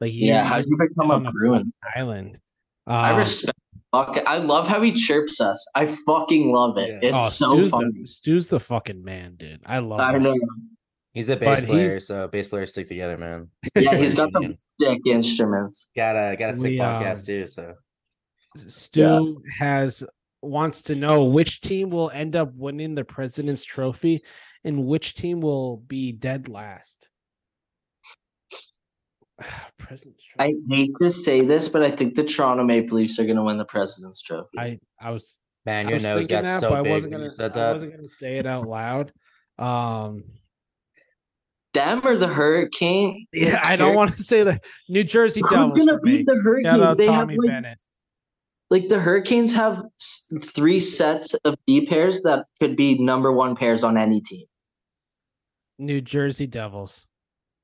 Like he- Yeah, how'd you become a a Bruin? island? I Um, respect. Fuck, I love how he chirps us. I fucking love it. Yeah. It's oh, so Stu's funny. The, Stu's the fucking man, dude. I love. I that. know. he's a bass But player, he's- so bass players stick together, man. Yeah, he's got some sick instruments. Got a got a sick We, podcast um, too. So Stu has wants to know which team will end up winning the President's Trophy and which team will be dead last. President's I hate to say this, but I think the Toronto Maple Leafs are going to win the President's Trophy. I, I was Man, I your was nose got that, so but I big wasn't gonna you said I wasn't gonna say it out loud. Um Them or the Hurricane? yeah, I don't want to say the New Jersey Who's Devils going to for me. beat the Shout Hurricanes? out They have Tommy like, Bennett. Like the Hurricanes have three sets of D pairs that could be number one pairs on any team. New Jersey Devils.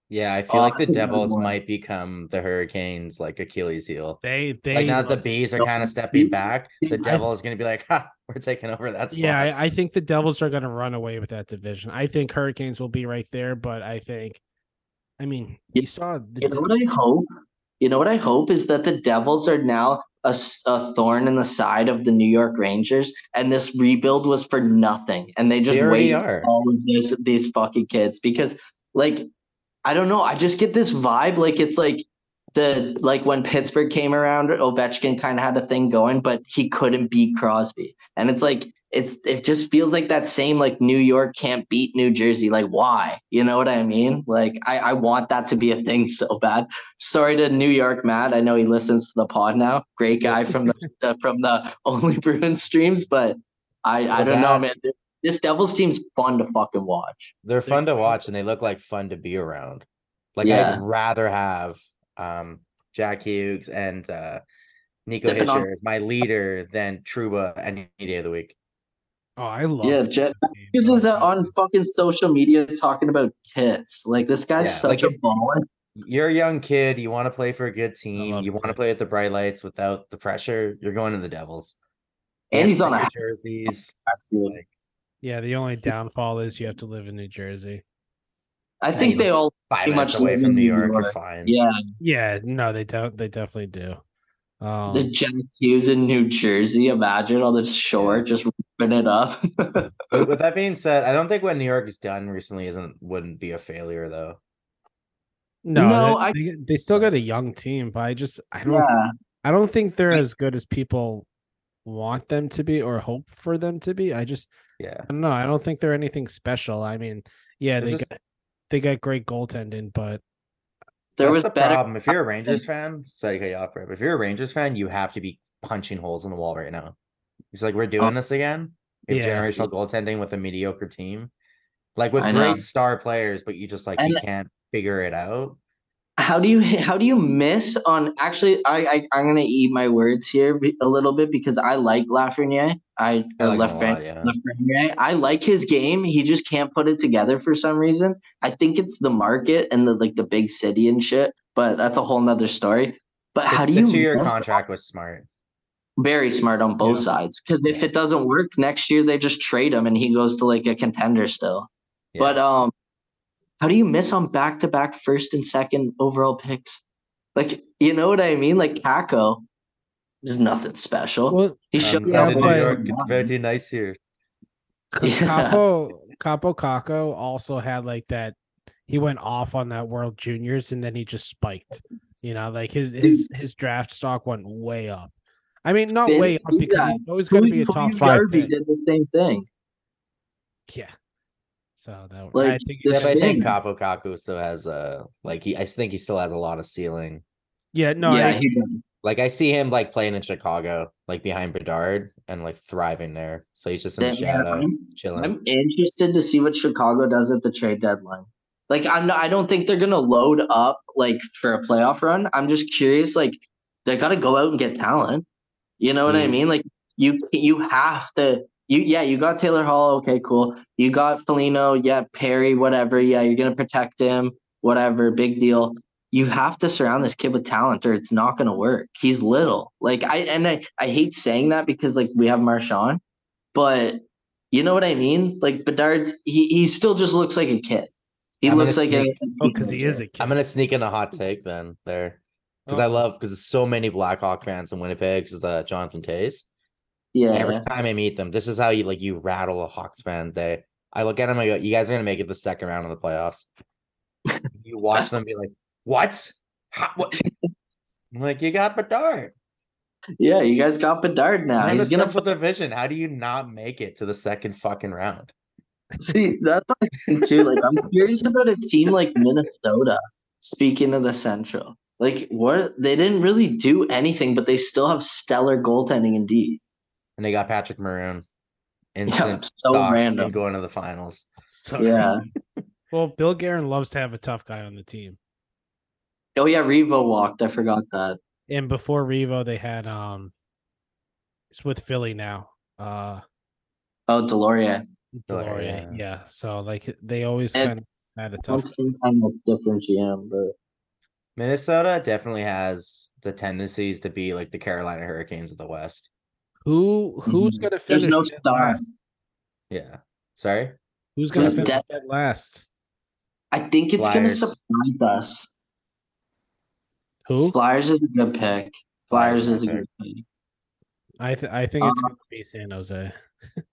Yeah, I feel Oh, like the that's a good Devils might become the Hurricanes like Achilles heel. They they Like now that the bees are kind of stepping back, the I- devil is gonna be like, ha, we're taking over that spot. Yeah, I, I think the Devils are going to run away with that division. I think Hurricanes will be right there, but I think, I mean, You- you saw the You know what I hope? You know what I hope is that the Devils are now a, a thorn in the side of the New York Rangers, and this rebuild was for nothing, and they just They wasted are. all of this these fucking kids because, like, I don't know, I just get this vibe. Like it's like the like when Pittsburgh came around, Ovechkin kind of had a thing going, but he couldn't beat Crosby, and it's like it's it just feels like that same like New York can't beat New Jersey. Like why? You know what I mean? Like I, I want that to be a thing so bad. Sorry to New York Matt. I know he listens to the pod now. Great guy from the, the from the Only Bruins streams, but I I don't know, man. This Devils team's fun to fucking watch. They're They're fun to watch and they look like fun to be around. Like Yeah. I'd rather have um Jack Hughes and uh Nico Dipping Hischier as my leader than Trouba any day of the week. Oh, I love Yeah, the Jet game, Hughes is uh, on fucking social media talking about tits. Like this guy's Yeah, such like a baller. You're a young kid, you want to play for a good team, you want to play at the bright lights without the pressure, you're going to the Devils. And he's on a Your jerseys. like, Yeah, the only downfall is you have to live in New Jersey. I think they all five minutes much away live from in New New York, you're York. fine. yeah. Yeah, no, they don't. They definitely do. The Um, Jack Hughes in New Jersey. Imagine on this shore just ripping it up. With that being said, I don't think what New York has done recently isn't wouldn't be a failure though. no, No, they, I- they, they still got a young team, but I just I don't yeah. I don't think they're mm. as good as people want them to be or hope for them to be. I just Yeah. I don't know. I don't think they're anything special. I mean, yeah, They're they just- got, they got great goaltending, but There was the better. problem. If you're a Rangers fan, sorry to cut you off, but if you're a Rangers fan, you have to be punching holes in the wall right now. It's like we're doing this again. Yeah. generational goaltending with a mediocre team. Like with I know. great star players, but you just like you can't figure it out. How do you how do you miss on? Actually, I, I I'm gonna eat my words here a little bit because I like Lafreniere. I, I uh, like him Lafren- lot, yeah. Lafreniere. I like his game. He just can't put it together for some reason. I think it's the market and the like the big city and shit. But that's a whole nother story. But how do the you two-year miss- contract was smart. Very smart on both Yeah. sides because if it doesn't work next year, they just trade him and he goes to like a contender still. Yeah. But um, how do you miss on back to back first and second overall picks? Like you know what I mean? Like Kakko, is nothing special. well, he Um, yeah. New York, it's very nice here. C- Yeah. Kaapo Kaapo Kakko also had like that. He went off on that World Juniors and then he just spiked. You know, like his his his draft stock went way up. I mean, not Finn- way up because yeah. he's always going to be a top five. Darby pick. did the same thing. Yeah. So that I think the Yeah, but I think thing- Kaapo Kakko still has a like he. I think he still has a lot of ceiling. yeah no yeah, I, he does. Like I see him like playing in Chicago, like behind Bedard, and like thriving there. So he's just in the shadow, I'm- chilling. I'm interested to see what Chicago does at the trade deadline. Like I'm not, I don't think they're gonna load up like for a playoff run. I'm just curious, like they gotta go out and get talent. You know what I Mm. mean? Like you you have to you yeah, you got Taylor Hall, okay, cool. You got Foligno, yeah, Perry, whatever. Yeah, you're gonna protect him, whatever, big deal. You have to surround this kid with talent or it's not gonna work. He's little. Like I and I, I hate saying that because like we have Marchand, but you know what I mean? Like Bedard's he he still just looks like a kid. He I'm looks like a sneak- oh because he is a kid. I'm gonna sneak in a hot take then there, because I love because there's so many Blackhawk fans in Winnipeg. Because uh, Jonathan Toews. yeah. Every time I meet them, this is how you like you rattle a Hawks fan day. I look at them, I go, "You guys are gonna make it the second round of the playoffs." you watch them be like, "What? How, what?" I'm like, "You got Bedard." Yeah, you guys got Bedard now. He's gonna put the Division. How do you not make it to the second fucking round? see that's what I think too. Like I'm curious about a team like Minnesota. Speaking of the Central, like what they didn't really do anything, but they still have stellar goaltending indeed. And they got Patrick Maroon. Instant so random. going to the finals. So Yeah. Well, Bill Guerin loves to have a tough guy on the team. Oh yeah, Revo walked. I forgot that. And before Revo, they had um it's with Philly now. Uh Oh, Delorier. Deloria. yeah. Yeah. So like they always And- kind of had a tough Sometimes it's different GM, but Minnesota definitely has the tendencies to be like the Carolina Hurricanes of the West. who who's Mhm. gonna finish no dead star. last? Yeah. Sorry? Who's gonna There's finish dead- dead last? I think it's gonna Flyers. surprise us. Who? Flyers is a good pick. Flyers Flyers is is a good pick. I th- I think it's Uh, gonna be San Jose.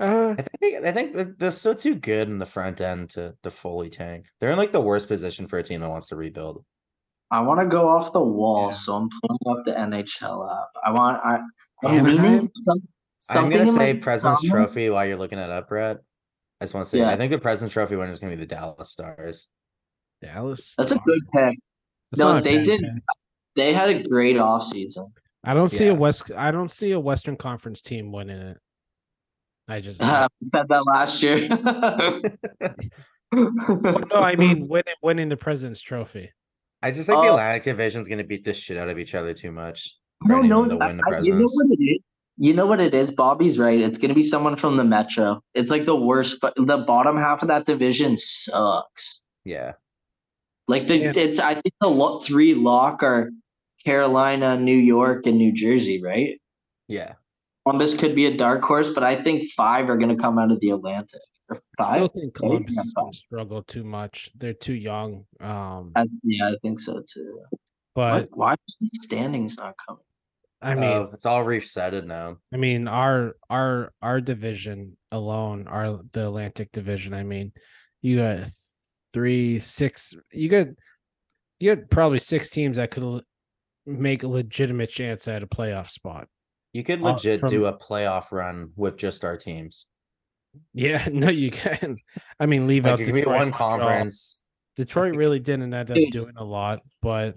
uh I think I think that they're still too good in the front end to, to fully tank. They're in like the worst position for a team that wants to rebuild. I want to go off the wall, Yeah. so I'm pulling up the NHL app. I want. I. I'm Anaheim? leaning. Some, I'm gonna say President's comment- Trophy while you're looking it up, Brett. I just want to say Yeah. I think the President's Trophy winner is gonna be the Dallas Stars. Dallas. That's a good pick. That's No, they did- pick. They had a great offseason. I don't see Yeah. a West. I don't see a Western Conference team winning it. I just I said that last year. Well, no. I mean winning winning the President's Trophy. I just think the Uh, Atlantic Division is gonna beat the shit out of each other too much. for no, no. anyone to I- the I- you know what it is. You know what it is. Bobby's right. It's gonna be someone from the Metro. It's like the worst. But the bottom half of that division sucks. Yeah. Like the Yeah. it's. I think the lo- three lock are Carolina, New York, and New Jersey. Right. Yeah. Columbus could be a dark horse, but I think five are going to come out of the Atlantic. Or I still five? think Columbus yeah, is gonna struggle too much. They're too young. Um, I, yeah, I think so too. but Why, why is the standings not coming? I mean, Oh, it's all resetted now. I mean, our our our division alone, our the Atlantic division. I mean, you got three, six. You got you got probably six teams that could make a legitimate chance at a playoff spot. You could Uh, legit from- do a playoff run with just our teams. Yeah, no, you can. I mean, leave Like out it could be Detroit, one Montreal. conference. Detroit really didn't end up Dude. doing a lot, but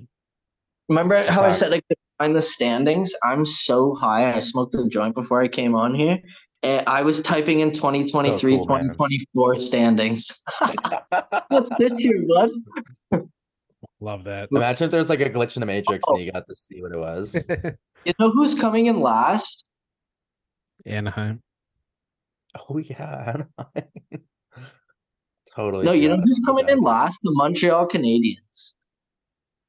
Remember how I Talk. said I could find the standings? I'm so high. I smoked a joint before I came on here. And I was typing in 2023, cool, man. 2024 standings. What's this year, bud? love that. Imagine if there's like a glitch in the matrix Oh. and you got to see what it was. You know who's coming in last? Anaheim. oh yeah. Anaheim. totally. No, you know who's about coming in last? The Montreal Canadiens.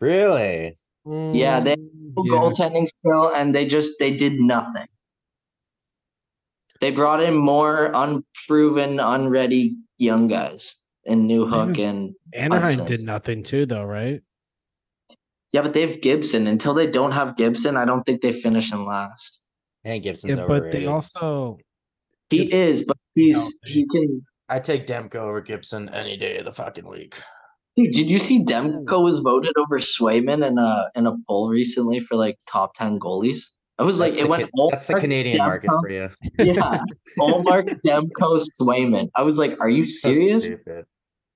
Really? Yeah, they- Mm, yeah. goaltending skill, and they just they did nothing. They brought in more unproven, unready young guys in Newhook and Anaheim Hudson. did nothing too, though, right? Yeah, but they have Gibson. Until they don't have Gibson, I don't think they finish in last. And Gibson's Yeah, but overrated. they also He Gibson- is, but he's he can. I take Demko over Gibson any day of the fucking week. Dude, did you see Demko was voted over Swayman in a in a poll recently for like top ten goalies? I was like, That's it the went. Ca- that's the Allmark, Canadian market for you. Yeah, Allmark, Demko, Swayman. I was like, are you So serious? stupid.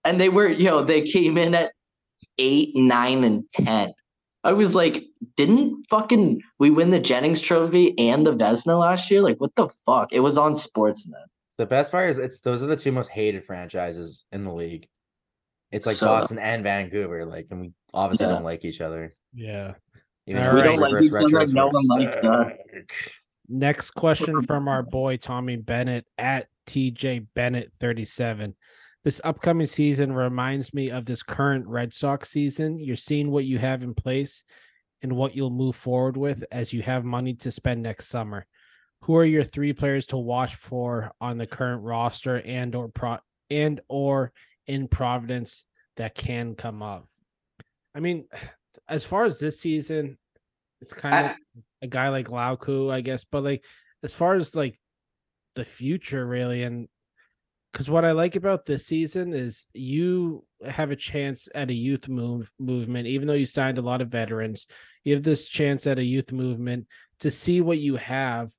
and they were you know, they came in at eight nine and ten i was like didn't fucking we win the jennings trophy and the vesna last year like what the fuck it was on sportsnet The best part is it's those are the two most hated franchises in the league. It's like So- Boston and Vancouver, like, and we obviously Yeah. don't like each other. yeah. Even All though right. We don't like each other, no one likes us. Next question from our boy Tommy Bennett at TJ Bennett 37. This upcoming season reminds me of this current Red Sox season. You're seeing what you have in place and what you'll move forward with as you have money to spend next summer. Who are your three players to watch for on the current roster and or pro and or in Providence that can come up? I mean, as far as this season, it's kind of a guy like Lauko, I guess, but like as far as like the future really and because what I like about this season is you have a chance at a youth move movement, even though you signed a lot of veterans. You have this chance at a youth movement to see what you have,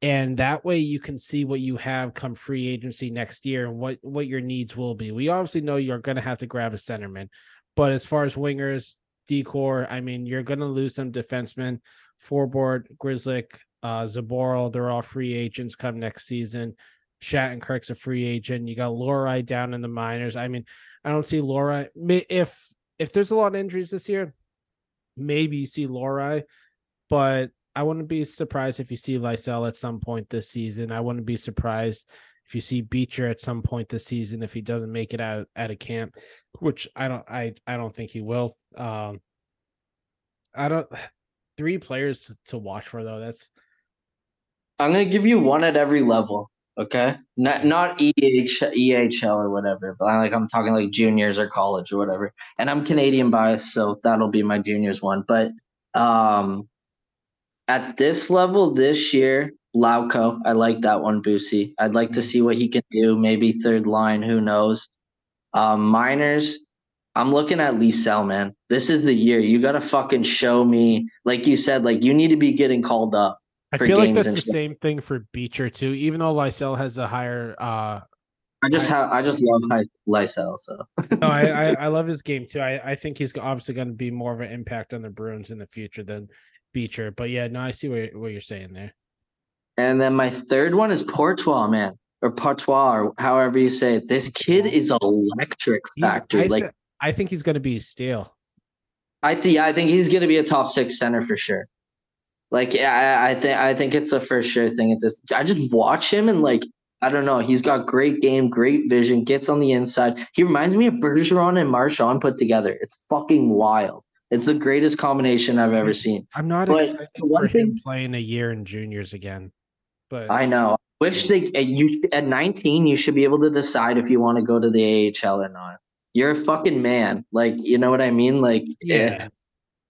and that way you can see what you have come free agency next year and what what your needs will be. We obviously know you're going to have to grab a centerman, but as far as wingers, decor, I mean, you're going to lose some defensemen. Forbort, Grzelcyk, uh, Zboril, they're all free agents come next season. Shattenkirk's a free agent. You got Lohrei down in the minors. I mean, I don't see Lohrei. If if there's a lot of injuries this year, maybe you see Lohrei, but I wouldn't be surprised if you see Lysell at some point this season. I wouldn't be surprised if you see Beecher at some point this season if he doesn't make it out at a camp, which I don't I I don't think he will. Um I don't three players to, to watch for though. That's I'm gonna give you one at every level. Okay, not not EH, EHL or whatever, but I like I'm talking like juniors or college or whatever. And I'm Canadian biased, so that'll be my juniors one. But um, at this level this year, Lauko, I like that one, Boosie. I'd like to see what he can do. Maybe third line, who knows? Um, minors, I'm looking at Lysell, man. This is the year. You got to fucking show me, like you said, like you need to be getting called up. I feel like that's the same thing for Beecher too. Even though Lysell has a higher, uh I just have I just love Lysell. So no, I, I, I love his game too. I I think he's obviously going to be more of an impact on the Bruins in the future than Beecher. But yeah, no, I see what what you're saying there. And then my third one is Courtois, man, or Portois, or however you say it. This kid is electric factory. Like I think he's going to be stale. I think I think he's going to be a top six center for sure. Like I, I think I think it's a for sure thing at this. I just watch him and like I don't know. He's got great game, great vision, gets on the inside. He reminds me of Bergeron and Marchand put together. It's fucking wild. It's the greatest combination I've ever seen. I'm not but excited for thing, him playing a year in juniors again. But I know. Wish they you at 19 you should be able to decide if you want to go to the AHL or not. You're a fucking man. Like, you know what I mean? Like yeah. Eh.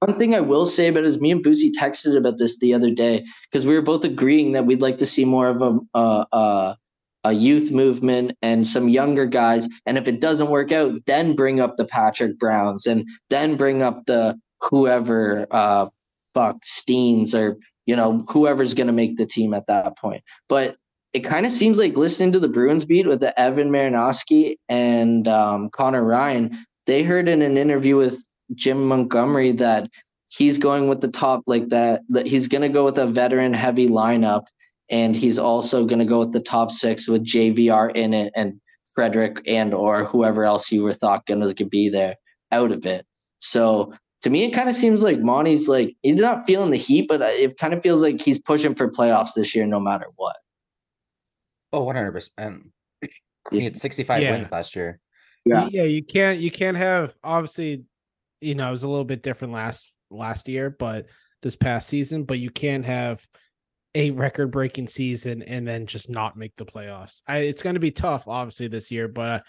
One thing I will say about is me and Boosie texted about this the other day because we were both agreeing that we'd like to see more of a a youth movement and some younger guys. And if it doesn't work out, then bring up the Patrick Browns and then bring up the whoever uh fuck Steens or you know whoever's going to make the team at that point. But it kind of seems like listening to the Bruins beat with the Evan Marinofsky and um, Conor Ryan. They heard in an interview with Jim Montgomery that he's going with the top like that. That he's going to go with a veteran heavy lineup and he's also going to go with the top six with JVR in it and Frederic and or whoever else you were thought going to be there out of it. So to me, it kind of seems like Monty's like he's not feeling the heat, but uh, it kind of feels like he's pushing for playoffs this year, no matter what. Oh, Oh, one hundred percent. He had sixty five yeah. wins last year. Yeah, yeah. You can't you can't have obviously, you know, it was a little bit different last last year, but this past season, but you can't have a record breaking season and then just not make the playoffs. I, it's going to be tough, obviously, this year, but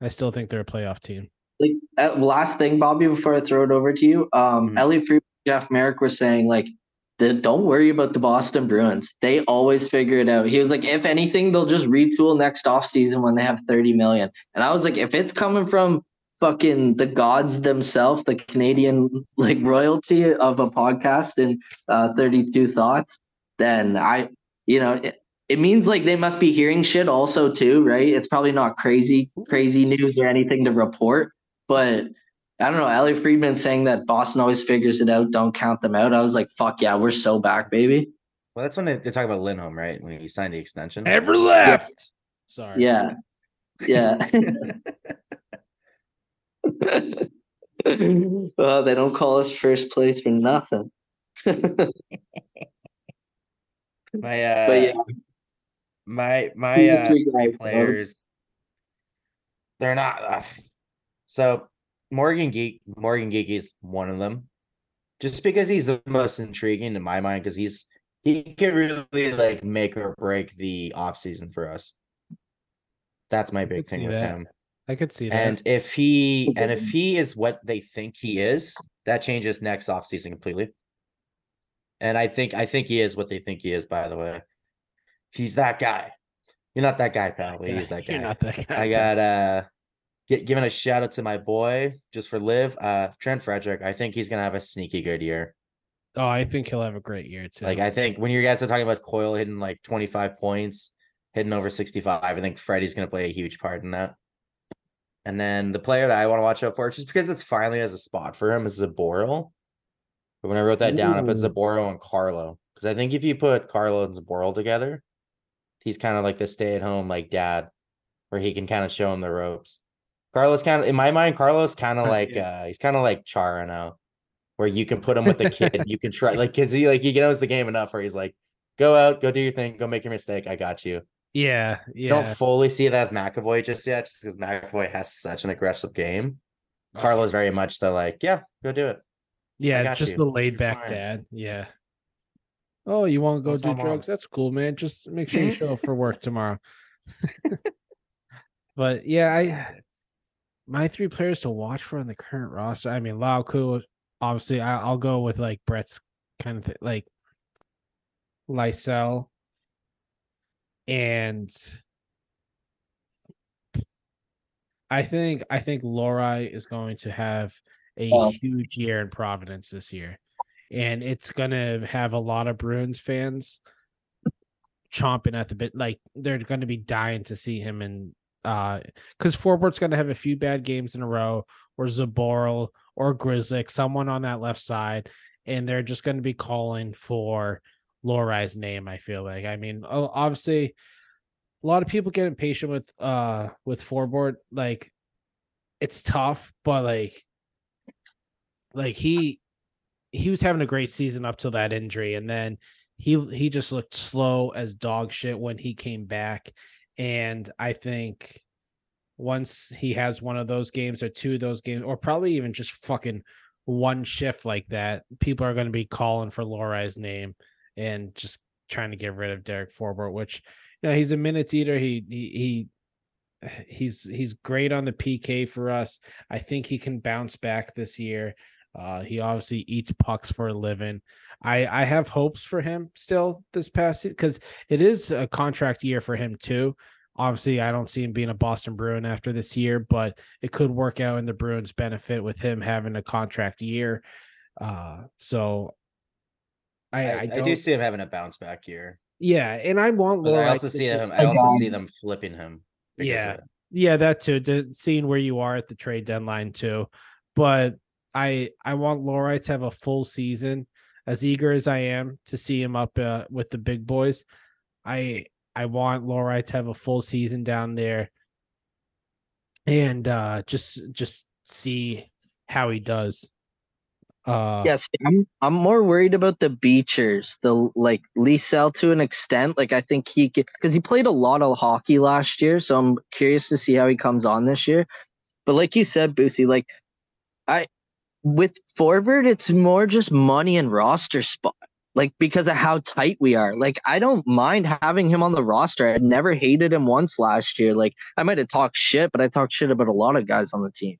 I still think they're a playoff team. Like uh, last thing, Bobby, before I throw it over to you, um, mm-hmm. Jeff Marek were saying like, the, don't worry about the Boston Bruins. They always figure it out. He was like, if anything, they'll just retool next off season when they have 30 million. And I was like, if it's coming from fucking the gods themselves, the Canadian like royalty of a podcast and uh, 32 thoughts, then I, you know, it, it means like they must be hearing shit also too, right? It's probably not crazy, crazy news or anything to report, but I don't know. Elliotte Friedman saying that Boston always figures it out. Don't count them out. I was like, fuck yeah, we're so back, baby. Well, that's when they, they talk about Lindholm, right? When he signed the extension. Ever left. Yeah. Sorry. Yeah. Yeah. well, they don't call us first place for nothing. My uh, but yeah, my my uh, my players, they're not. Uh, so Morgan Geekie Morgan Geekie is one of them, just because he's the most intriguing in my mind because he's he can really like make or break the off season for us. That's my big thing with that. him. I could see that. And if he and if he is what they think he is, that changes next off season completely. And I think I think he is what they think he is, by the way. He's that guy. You're not that guy, pal. We use that guy. You're not that guy. I got uh get, giving a shout out to my boy just for live. Uh Trent Frederic. I think he's gonna have a sneaky good year. Oh, I think he'll have a great year too. Like I think when you guys are talking about Coyle hitting like 25 points, hitting over 65, I think Freddie's gonna play a huge part in that. And then the player that I want to watch out for, just because it's finally has a spot for him, is Zboril. But when I wrote that down, I put Ooh. Zboril and Carlo. Because I think if you put Carlo and Zboril together, he's kind of like the stay-at-home like dad, where he can kind of show him the ropes. Carlos kind of in my mind, Carlos kind of like uh he's kind of like Chara now, where you can put him with a kid, you can try like because he like he knows the game enough where he's like, go out, go do your thing, go make your mistake, I got you. Yeah, I yeah. Don't fully see that with McAvoy just yet, just because McAvoy has such an aggressive game. Carlos very much the like, yeah, go do it. Yeah, just you. the laid back dad. Yeah. Oh, you want to go That's do all mom. drugs? That's cool, man. Just make sure you show up for work tomorrow. but yeah, I my three players to watch for on the current roster. I mean, Lauko, obviously, I, I'll go with like Brett's kind of th- like Lysell and I think I think Lohrei is going to have a Oh. huge year in Providence this year. And it's gonna have a lot of Bruins fans chomping at the bit. Like they're gonna be dying to see him and uh because Forbort's gonna have a few bad games in a row, or Zboril or Grizzlick, someone on that left side, and they're just gonna be calling for Lohrei's name, I feel like. I mean, obviously a lot of people get impatient with uh with Forbort. Like it's tough, but like like he he was having a great season up till that injury, and then he he just looked slow as dog shit when he came back. And I think once he has one of those games or two of those games, or probably even just fucking one shift like that, people are going to be calling for Lori's name and just trying to get rid of Derek Forbort, which you know, he's a minutes eater. He he he he's he's great on the PK for us. I think he can bounce back this year. Uh, he obviously eats pucks for a living. I I have hopes for him still this past because it is a contract year for him too. Obviously, I don't see him being a Boston Bruin after this year, but it could work out in the Bruins' benefit with him having a contract year. Uh, so I I, I, don't, see him having a bounce back year. yeah, and I want But Laura I also to see him. I also see them flipping him. Yeah. Yeah, that too. To seeing where you are at the trade deadline too. But I I want Lohrei to have a full season. As eager as I am to see him up uh, with the big boys, I I want Lohrei to have a full season down there, and uh just just see how he does. Uh, Yes, I'm I'm more worried about the Beechers, the like Lysell to an extent. Like I think he because he played a lot of hockey last year, so I'm curious to see how he comes on this year. But like you said, Boosie, like I with Forbort, it's more just money and roster spot. Like because of how tight we are. Like I don't mind having him on the roster. I never hated him once last year. Like I might have talked shit, but I talked shit about a lot of guys on the team.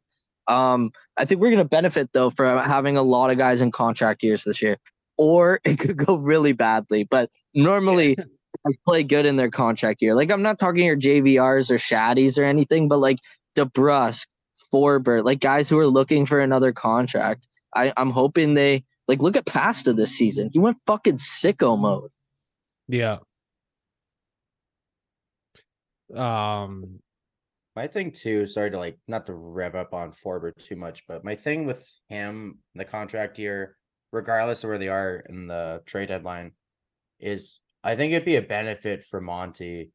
Um, I think we're going to benefit though from having a lot of guys in contract years this year, or it could go really badly. But normally, guys play good in their contract year. Like I'm not talking your JVRs or Shaddies or anything, but like DeBrusk, Forbort, like guys who are looking for another contract. I, I'm hoping they like look at Pasta this season. He went fucking sicko mode. yeah. Um, My thing too, sorry to like not to rev up on Forbort too much, but my thing with him, the contract year, regardless of where they are in the trade deadline, is I think it'd be a benefit for Monty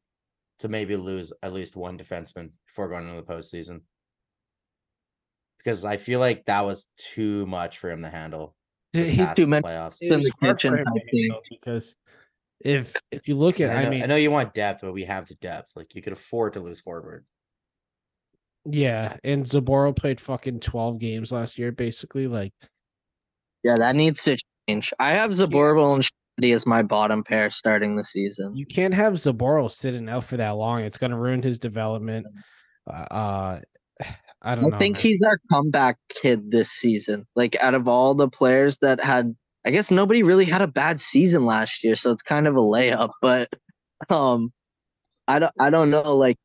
to maybe lose at least one defenseman before going into the postseason. Because I feel like that was too much for him to handle. this he too many- playoffs. it in was the hard for kitchen, him I to handle because if if you look at, And I, I, know, mean, I know you want depth, but we have the depth. Like you could afford to lose forward. Yeah, and Zboril played fucking twelve games last year, basically. Like, Yeah, that needs to change. I have Zboril and Shaddy as my bottom pair starting the season. you can't have Zboril sitting out for that long; it's going to ruin his development. Uh, uh I don't know. I know. think man. he's our comeback kid this season. Like out of all the players that had, I guess nobody really had a bad season last year, so it's kind of a layup. But um, I don't I don't know. Like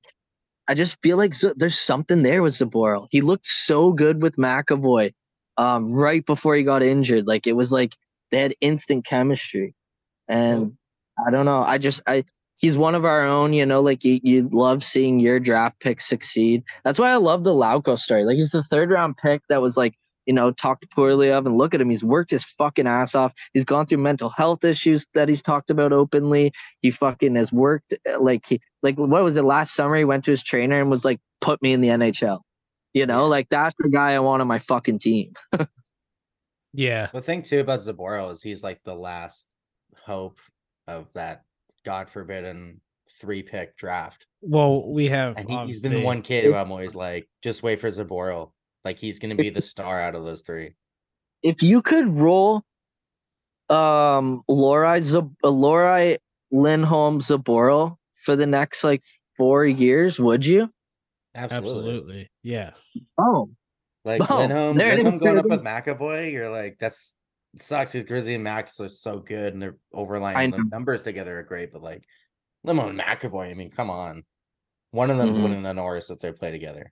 I just feel like Z- there's something there with Zboril. He looked so good with McAvoy um, right before he got injured. Like it was like they had instant chemistry, and I don't know. I just I he's one of our own. You know, like you you love seeing your draft pick succeed. That's why I love the Lauko story. Like he's the third round pick that was like you know talked poorly of, and look at him. He's worked his fucking ass off. He's gone through mental health issues that he's talked about openly. He fucking has worked eh, like he like what was it last summer? He went to his trainer and was like, "Put me in the NHL." You know, like that's the guy I want on my fucking team. Yeah. The thing too about Zboril is he's like the last hope of that God forbidden three pick draft. Well, we have And he, he's been the one kid who I'm always like, just wait for Zboril. Like he's gonna be the star out of those three. if you could roll um Lohrei Zab- uh, Lohrei Lindholm Zboril for the next like four years, would you? Absolutely. Absolutely. Yeah. Oh, Like Boom. Lindholm, There Lindholm going up with McAvoy, you're like, that's sucks because Grizzly and Max are so good and they're I overlying the numbers together are great, but like Lindholm and McAvoy, I mean, come on. One of them's Mhm. winning the Norris if they play together.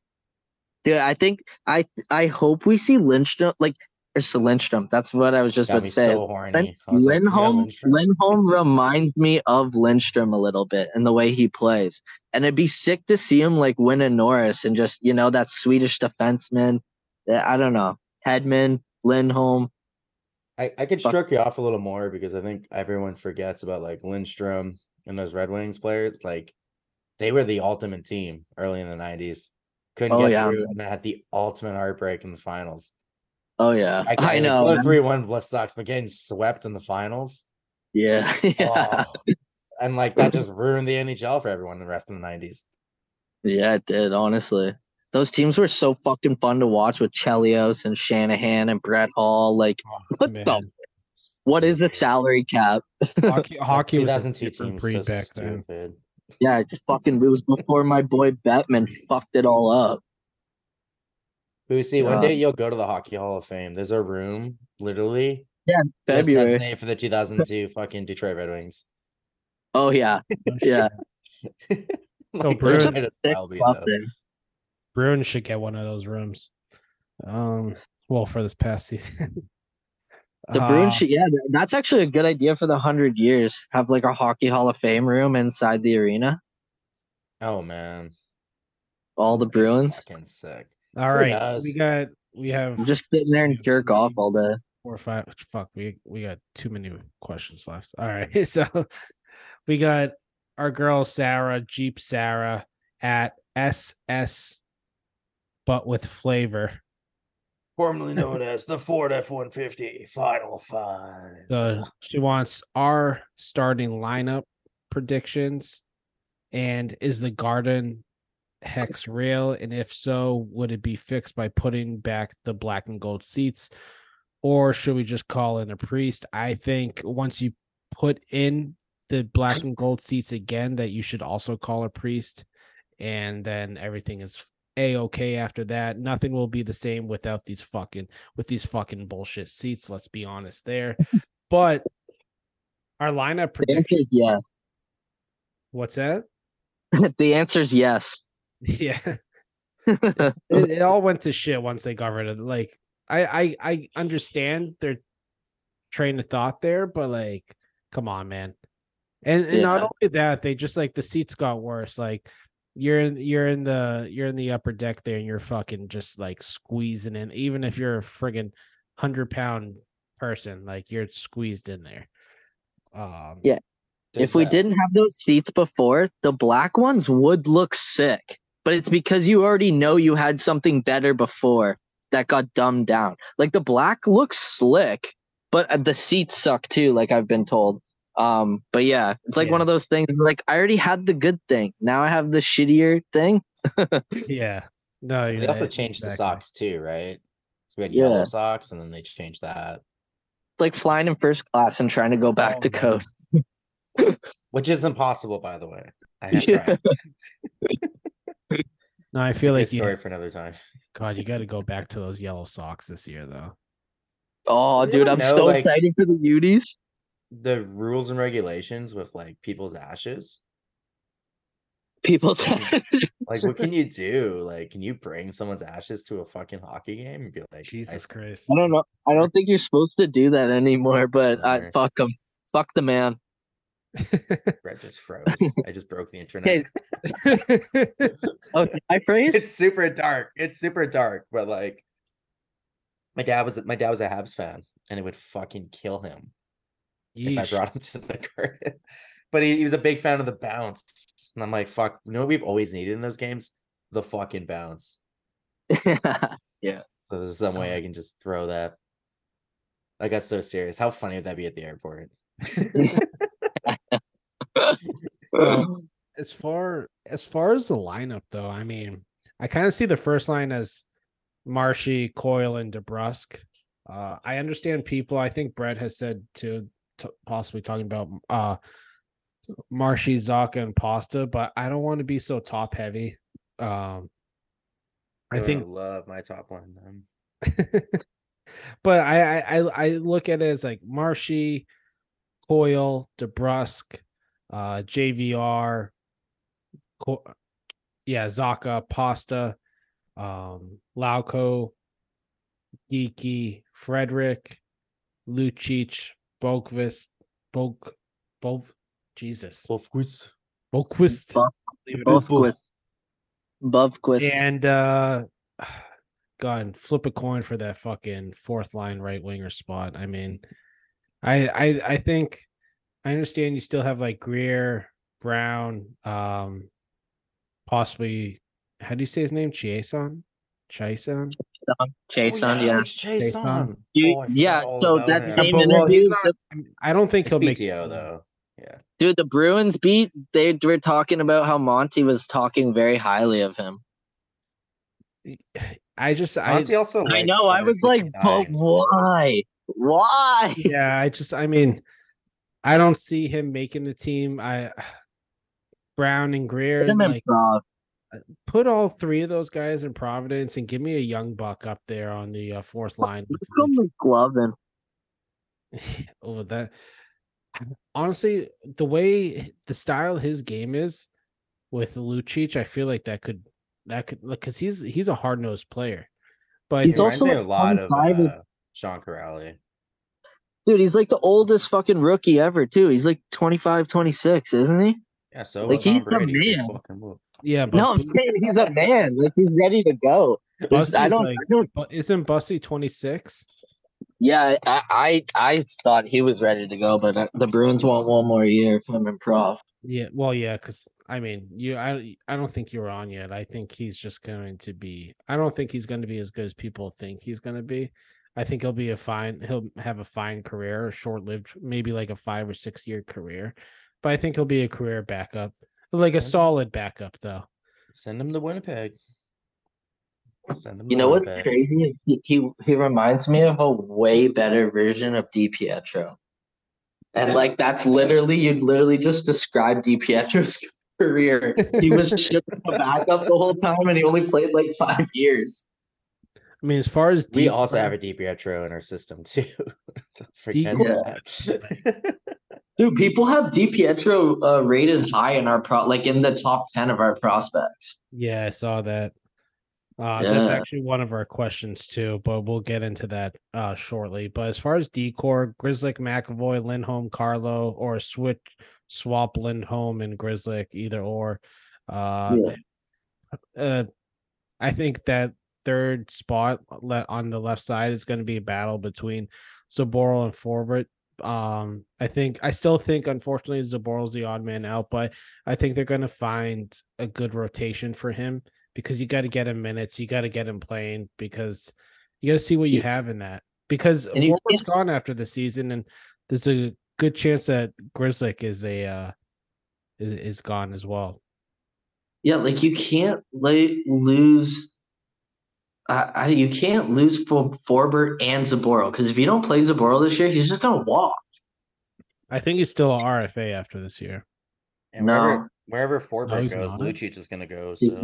Dude, I think I I hope we see Lindstrom like or Lindstrom. That's what I was just Got about to say. so horny. Lin- I like, yeah, Lindholm. Lindholm reminds me of Lindstrom a little bit in the way he plays. And it'd be sick to see him like win a Norris and just, you know, that Swedish defenseman. that- I don't know. Hedman, Lindholm. I, I could stroke you off a little more because I think everyone forgets about like Lindstrom and those Red Wings players. Like they were the ultimate team early in the nineties. Couldn't Oh, get yeah, through man. and had the ultimate heartbreak in the finals. Oh yeah. I, know. man. three one Blood sucks, but getting swept in the finals. Yeah. yeah. oh, and like that just ruined the NHL for everyone the rest of the nineties. Yeah, it did, honestly. Those teams were so fucking fun to watch with Chelios and Shanahan and Brett Hull. Like, oh, what the what is the salary cap? hockey, hockey was a 2002 different team breed so back then. Stupid. Yeah, it's fucking it was before my boy Batman fucked it all up. Boosie, one day you'll go to the Hockey Hall of Fame. There's a room, literally, just February. designated for the 2002 fucking Detroit Red Wings. Oh yeah. Yeah. Like, Bruins- they're right as well be, though. Bruins should get one of those rooms. Um, well, for this past season. The Uh, Bruins should, yeah, that's actually a good idea for the hundred years. Have like a hockey hall of fame room inside the arena. Oh man, All the Bruins. fucking sick. all Who right, knows? we got we have I'm just sitting there and jerk off all day. four or five. Fuck, we we got too many questions left. All right, so we got our girl Sarah Jeep Sarah at SS, but with flavor. Formerly known as the Ford F one fifty Final Five. The she wants our starting lineup predictions, and is the garden hex real? And if so, would it be fixed by putting back the black and gold seats, or should we just call in a priest? I think once you put in the black and gold seats again, that you should also call a priest, and then everything is a okay after that. Nothing will be the same without these fucking with these fucking bullshit seats. Let's be honest there. but our lineup prediction. is yes. What's that? the answer is yes. Yeah, it, it all went to shit once they got rid of. Like, I I I understand their train of thought there, but like, come on, man. And, and not only that, they just like the seats got worse. Like you're in you're in the you're in the upper deck there and you're fucking just like squeezing in. Even if you're a friggin' hundred pound person, like you're squeezed in there. Um Yeah. if we didn't have those seats before, the black ones would look sick. But it's because you already know you had something better before that got dumbed down. Like the black looks slick, but uh, the seats suck too, like I've been told. Um, but yeah, it's like one of those things like I already had the good thing. Now I have the shittier thing. yeah. No, They yeah, also changed the socks too, right? So we had Yeah. yellow socks, and then they changed that, It's like flying in first class and trying to go back Oh, to man. coast. which is impossible, by the way. I have Yeah. tried. No, I feel good like you story for another time. God, you got to go back to those yellow socks this year, though. Oh, dude, I'm know, so like- excited for the Uties. The rules and regulations with like people's ashes. people's Like, what can you do? Like, can you bring someone's ashes to a fucking hockey game and be like, Jesus I- Christ. I don't know. I don't think you're supposed to do that anymore, but I fuck him. Fuck the man. Brett just froze. I just broke the internet. Okay. Okay, I phrase. it's super dark. It's super dark, but like, my dad was my dad was a Habs fan, and it would fucking kill him if I brought him to the garden. But he, he was a big fan of the bounce, and I'm like, fuck. You know what we've always needed in those games? The fucking bounce. Yeah. So there's some way I can just throw that. I got so serious. How funny would that be at the airport? So as far as far as the lineup though, I mean, I kind of see the first line as Marshy, Coyle, and DeBrusk. Uh, I understand people. I think Brett has said to, to possibly talking about uh Marshy, Zacha, and Pasta, but I don't want to be so top heavy. Um, I Oh, think love my top line. But I, I I I look at it as like Marshy, Coyle, DeBrusk, uh, JVR, Co- yeah, Zacha, Pasta, um, Lauko, Geekie, Frederic, Lucic, Boqvist, Bok, Bov, Jesus, Wolfquist. Boqvist, Bo- Bovquist. Bovquist. and uh God, and flip a coin for that fucking fourth line right winger spot. I mean, I I I think I understand you still have like Greer, Brown, um, possibly how do you say his name? Chiasson? Chiasson? Jason, yeah. Jason. You- Oh, yeah, so about that's him. Same but well, he's interview, not, I don't think he'll make PTO though. Yeah. Dude, the Bruins beat. They were talking about how Monty was talking very highly of him. I just I also. I know. I was like, but why? Why? yeah, I just I mean, I don't see him making the team. I Brown and Greer like improv. Put all three of those guys in Providence and give me a young buck up there on the uh, fourth line. with Let's go McGlovin. oh, that honestly, the way the style his game is with Lucic, I feel like that could that could because he's he's a hard nosed player. But He's also a lot of uh, Sean Corrali. Dude, he's like the oldest fucking rookie ever, too. He's like 25, 26, isn't he? Yeah, so Like, he's the Brady. Big man. Fucking move. yeah, but No, I'm saying he's a man. Like he's ready to go. I don't, like- I don't. but isn't Bussy twenty six? Yeah, I, I, I thought he was ready to go, but uh, the Bruins want one more year of him improv. Yeah, well, yeah, because I mean, you, I, I don't think you're on yet. I think he's just going to be. I don't think he's going to be as good as people think he's going to be. I think he'll be a fine. He'll have a fine career, short lived, maybe like a five or six year career. But I think he'll be a career backup, like a Okay. solid backup, though. Send him to Winnipeg. Send him. You to know what's Winnipeg. crazy is he, he he reminds me of a way better version of DiPietro. And like that's literally you'd literally just describe DiPietro's career. He was shipping a backup the whole time and he only played like five years. I mean, as far as We also have a Di Pietro in our system too. Don't forget Decor- that. Dude, people have DiPietro uh, rated high in our pro like in the top 10 of our prospects. Yeah, I saw that. Uh, That's actually one of our questions too, but we'll get into that uh, shortly. But as far as decor, Grzelcyk, McAvoy, Lindholm, Carlo, or switch swap Lindholm and Grzelcyk, either or. Uh, uh, I think that third spot on the left side is going to be a battle between Zboril and Forbort. Um, I think I still think unfortunately Zboril's the odd man out, but I think they're going to find a good rotation for him because you got to get him minutes, you got to get him playing because you got to see what you have in that. Because And Forbort's gone after the season, and there's a good chance that Grzelcyk is a uh, is, is gone as well. Yeah, like you can't like lose. I, I you can't lose for Forbort and Zboril because if you don't play Zboril this year, he's just gonna walk. I think he's still a RFA after this year. and No. wherever wherever Forbort he's goes, not. Lucic is gonna go. So.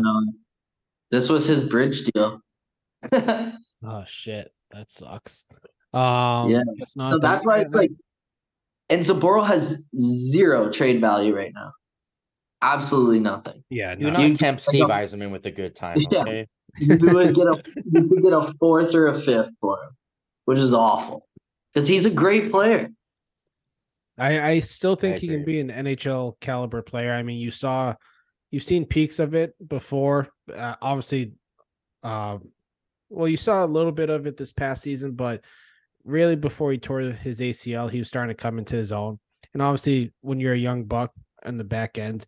This was his bridge deal. Oh shit, that sucks. Um, Yeah. it's not. that's why it's like, and Zboril has zero trade value right now. Absolutely nothing. Yeah, Do no. not You- tempt I Steve don't- Yzerman with a good time. Yeah. Okay. You would get a you could get a fourth or a fifth for him, which is awful because he's a great player. I, I still think he can be an NHL caliber player. I mean, you saw, you've seen peaks of it before. Uh, obviously, uh, well, you saw a little bit of it this past season, but really before he tore his ACL, he was starting to come into his own. And obviously, when you're a young buck on the back end,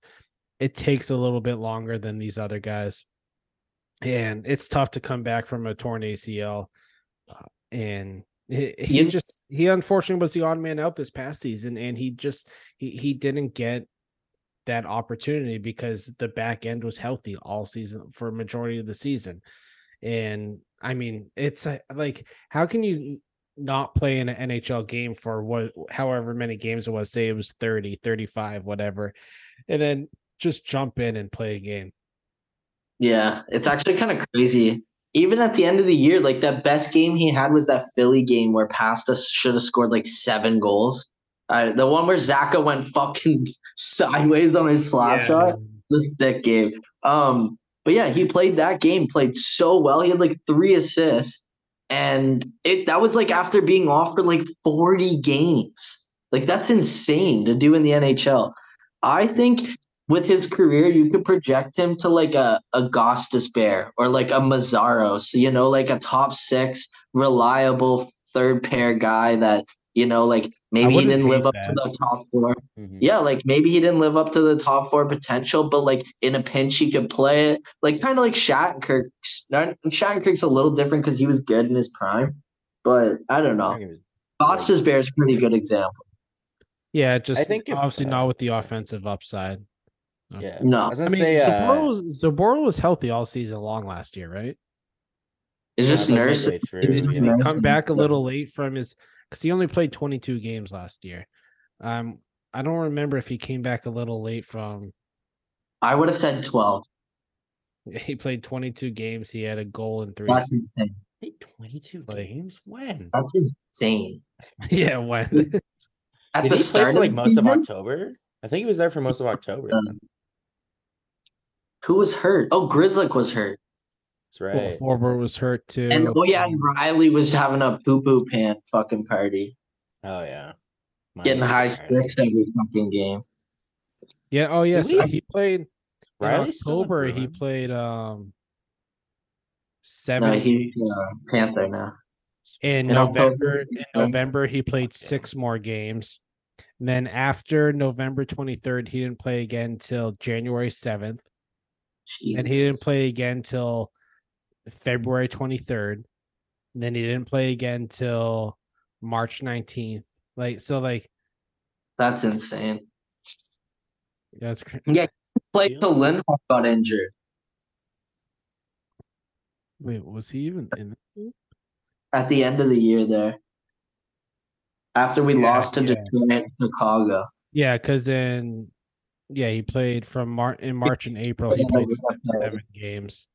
it takes a little bit longer than these other guys, and it's tough to come back from a torn ACL. Uh, and he, he just he unfortunately was the odd man out this past season, and he just he he didn't get that opportunity because the back end was healthy all season for majority of the season. And I mean, it's uh, like how can you not play in an NHL game for what however many games it was, say it was 30, 35, whatever, and then just jump in and play a game. Yeah, it's actually kind of crazy. Even at the end of the year, like that best game he had was that Philly game where Pasta should have scored like seven goals. Uh, the one where Zacha went fucking sideways on his slap shot. The thick game. Um, but yeah, he played that game, played so well. He had like three assists, and it that was like after being off for like 40 games. Like that's insane to do in the NHL. I think with his career, you could project him to like a Augustus Bear or like a Mazzaro. So, you know, like a top six, reliable third pair guy that, you know, like maybe he didn't live hate up to the top four. Mhm. Yeah, like maybe he didn't live up to the top four potential, but like in a pinch he could play it. Like kind of like Shattenkirk. Not- Shattenkirk's a little different because he was good in his prime, but I don't know. Augustus Bear is a pretty good example. Yeah, just I think if, obviously uh, not with the offensive upside. Yeah. No. I was I gonna mean, say uh, Zboril, was, Zboril was healthy all season long last year, right? It's yeah, just like nurse. midway through, it's yeah. nursing. Come back a little late from his because he only played 22 games last year. Um, I don't remember if he came back a little late from. I would have said 12. He played 22 games. He had a goal in three. That's insane. 22 Like- games? When? That's insane. yeah, when At Did the he play start for like of the most of October? I think he was there for most of October. Um, then. Who was hurt? Oh, Grzelcyk was hurt. That's right. Well, Forbort was hurt too. And oh yeah, and Riley was having a poo poo pant fucking party. Oh yeah. Getting Miami, high Riley. sticks every fucking game. yeah. Oh yes, we- he played in Riley's in October. He played um seven No, he's uh, Panther now. In In October, November, in. November, he played six more games. And then after November 23rd, he didn't play again until January 7th. And he didn't play again till February 23rd. And then he didn't play again till March 19th. Like, so, like, That's insane. that's cr- yeah. Played till Lindholm got injured wait, was he even in? at the end of the year there. After we Yeah, lost to yeah. Detroit and Chicago. Yeah, because in, yeah, he played from Mar- in March and April. He played seven, got that. seven games.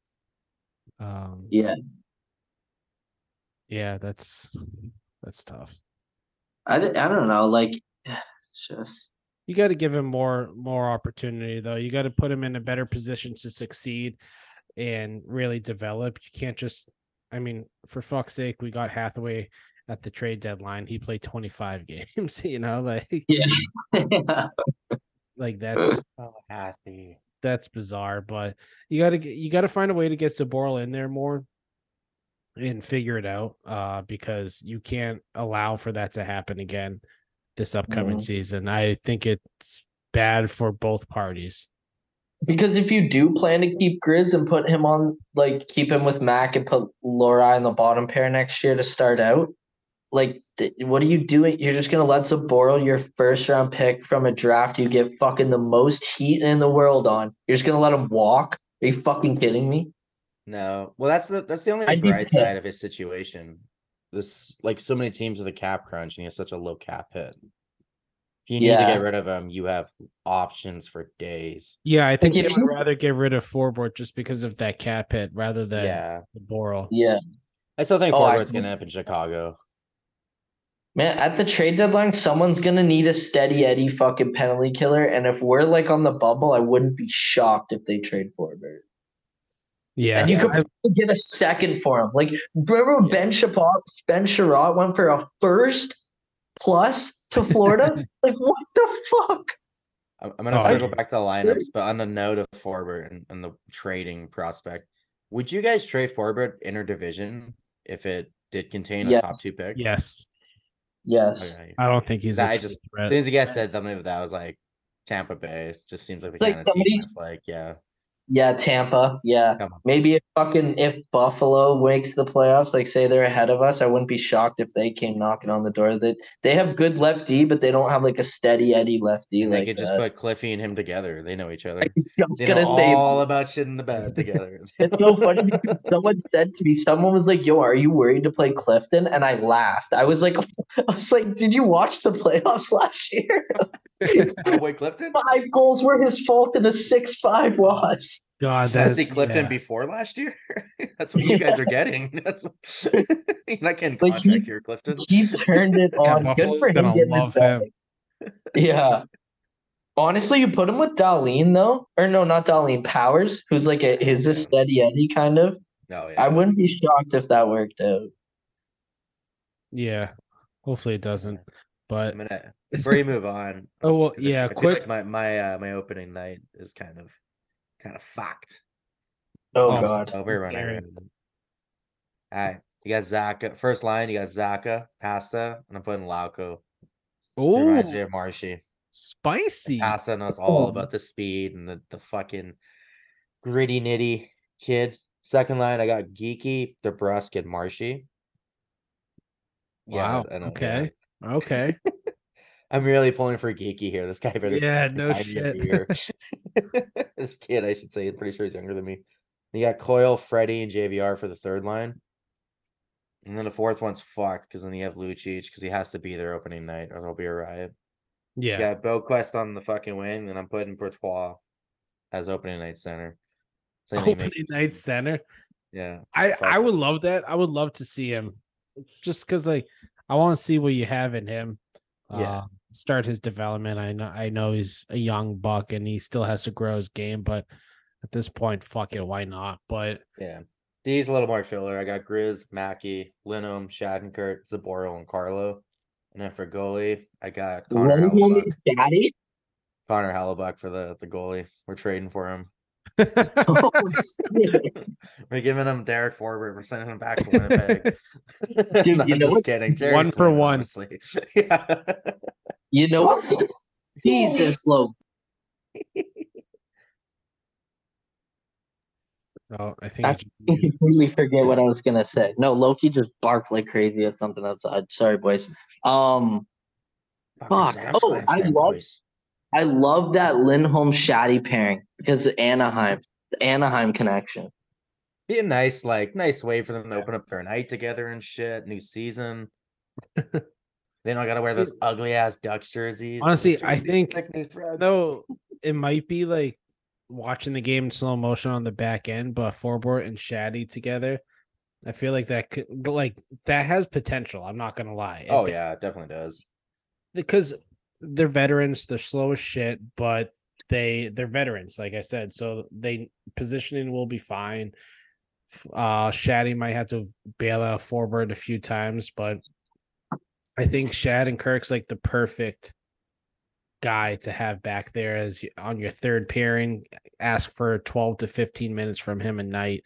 Um, Yeah. yeah, that's that's tough. I, I don't know. Like, just. You got to give him more more opportunity though. You got to put him in a better position to succeed and really develop. You can't just I mean, for fuck's sake, we got Hathaway at the trade deadline. He played 25 games, you know, like Yeah. like that's Hathy. that's bizarre, but you got to you got to find a way to get Zboril in there more and figure it out uh because you can't allow for that to happen again this upcoming Mhm. season. I think it's bad for both parties. Because if you do plan to keep Grizz and put him on, like keep him with Mac and put Laura in the bottom pair next year to start out, like th- what are you doing? You're just gonna let Zboril, your first round pick from a draft, you get fucking the most heat in the world on. You're just gonna let him walk? Are you fucking kidding me? No. Well, that's the that's the only I'd bright side of his situation. This like so many teams with a cap crunch and he has such a low cap hit. If you need to get rid of him, you have options for days. Yeah, I think if they would you- rather get rid of Forbort just because of that cap hit rather than yeah. the Boral. Yeah. I still think Oh, I Forward's gonna end up in Chicago. Man, at the trade deadline, someone's gonna need a steady Eddie fucking penalty killer, and if we're like on the bubble, I wouldn't be shocked if they trade Forbort. Yeah, and you could I- get a second for him. Like remember when Ben Chiarot, Ben Chiarot went for a first plus to Florida? like what the fuck? I'm, I'm gonna Oh, circle yeah. back to the lineups, but on the note of Forbort and, and the trading prospect, would you guys trade Forbort interdivision if it did contain a top two pick? yes, Yes. Okay. I don't think he's. a I true just threat. as soon as you guys said something of that, I was like, Tampa Bay just seems like the Like kind of team somebody- that's like, yeah, Yeah, Tampa. Yeah. Maybe if fucking if Buffalo makes the playoffs, like say they're ahead of us, I wouldn't be shocked if they came knocking on the door. That they have good lefty, but they don't have like a steady Eddie lefty. they like could just that. put Cliffy and him together. They know each other. They know all about shit in the bed together. It's so funny because someone said to me, someone was like, "Yo, are you worried to play Clifton?" And I laughed. I was like, "I was like, did you watch the playoffs last year? Oh, Clifton? Five goals were his fault, and a six-five loss." God, Did I that see Clifton yeah. before last year? That's what you guys are getting. That's you're not getting Like, contract he- here, Clifton. He turned it Yeah, on. Good Buffalo's for him. getting love him. Yeah. Honestly, you put him with Darlene though, or no, not Darlene Powers, who's like a his a steady Eddie kind of. No, yeah. I wouldn't be shocked if that worked out. Yeah, hopefully it doesn't. But I'm gonna before you move on. oh well, yeah. I feel Quick, like my my uh, my opening night is kind of kind of fucked. Oh, Oh, god. So we're running. All right, you got Zacha. First line, you got Zacha, Pasta, and I'm putting Lauko. It reminds me oh, of Marshy. spicy. Pasta knows all about the speed and the, the fucking gritty nitty kid. Second line, I got Geekie, DeBrusk, and Marshy. Wow. I know, yeah. okay. I'm really pulling for Geekie here. This guy better Yeah, no buy me a shit. this kid, I should say, I'm pretty sure he's younger than me. You got Coyle, Freddie, and JVR for the third line. And then the fourth one's fucked because then you have Lucic because he has to be there opening night or there'll be a riot. Yeah. Yeah, Boqvist on the fucking wing, and I'm putting Poitras as opening night center. So Opening makes- night center. Yeah. I Fuck I would love that. I would love to see him, just because like I want to see what you have in him. Yeah. Uh, start his development. I know I know he's a young buck and he still has to grow his game, but at this point, fuck it, why not? But Yeah. D's a little more filler. I got Grizz, Mackey, Linum, Shattenkirk, Zboril, and Carlo. And then for goalie, I got Connor Hellebuyck. Daddy. Connor Hellebuyck for the, the goalie. We're trading for him. We're giving him Derek Forbort. We're sending him back to Winnipeg. Dude, No, you I'm know just what's- kidding. Jerry One for one. honestly. yeah. you know what? Jesus, Logan. oh, I think I completely forget what I was gonna say. No, Loki just barked like crazy at something outside. Sorry, boys. Um, Fuck. Fucking Oh, I Clan love- boys. I love that Lindholm Shaddy pairing because of Anaheim, the Anaheim connection. Be a nice, like, nice way for them to open up their night together and shit. New season. they don't gotta wear those ugly ass Ducks jerseys. Honestly, I think- thick new threads. No, it might be like watching the game in slow motion on the back end, but Forbort and Shaddy together. I feel like that could like that has potential. I'm not gonna lie. It Oh d- yeah, it definitely does. because they're veterans. They're slow as shit, but they they're veterans. Like I said, so they positioning will be fine. Uh, Shaddy might have to bail out Forbort a few times, but I think Shad and Kirk's like the perfect guy to have back there as on your third pairing. Ask for 12 to 15 minutes from him a night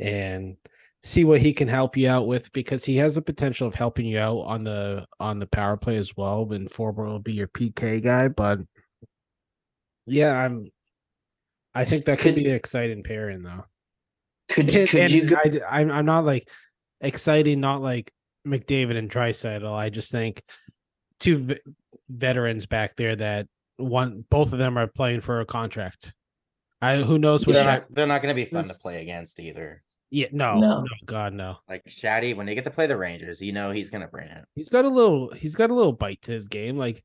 and see what he can help you out with because he has the potential of helping you out on the on the power play as well. And Forber will be your PK guy, but yeah, I'm I think that could Could- be an exciting pairing though. Could you? And, Could you? Go, I, I'm I'm not like exciting, not like McDavid and Draisaitl. I just think two v- veterans back there that one both of them are playing for a contract. I who knows what They're not, they're not gonna be fun to play against either. Yeah no, no No. god no Like Shaddy, when they get to play the Rangers, you know he's gonna bring it. he's got a little he's got a little bite to his game like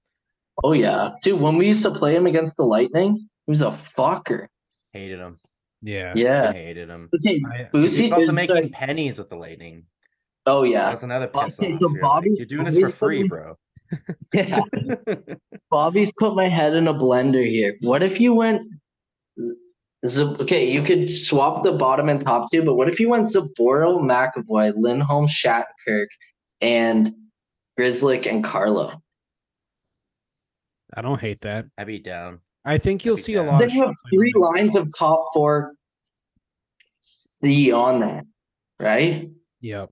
oh yeah, dude. When we used to play him against the Lightning, he was a fucker. Hated him. yeah Yeah. I hated him. Okay, I- He's also making like- pennies with the Lightning. Oh yeah. That's another piss Okay, off. so You're, like, Bobby's- You're doing this for free, putting- bro. Yeah. Bobby's put my head in a blender here. What if you went? Z- okay, you could swap the bottom and top two, but what if you went Zboril, McAvoy, Lindholm, Shattenkirk, and Grzelcyk and Carlo? I don't hate that. I'd be down. I think you'll That'd be see a lot Then of you have three lines of top four C on there, right? Yep.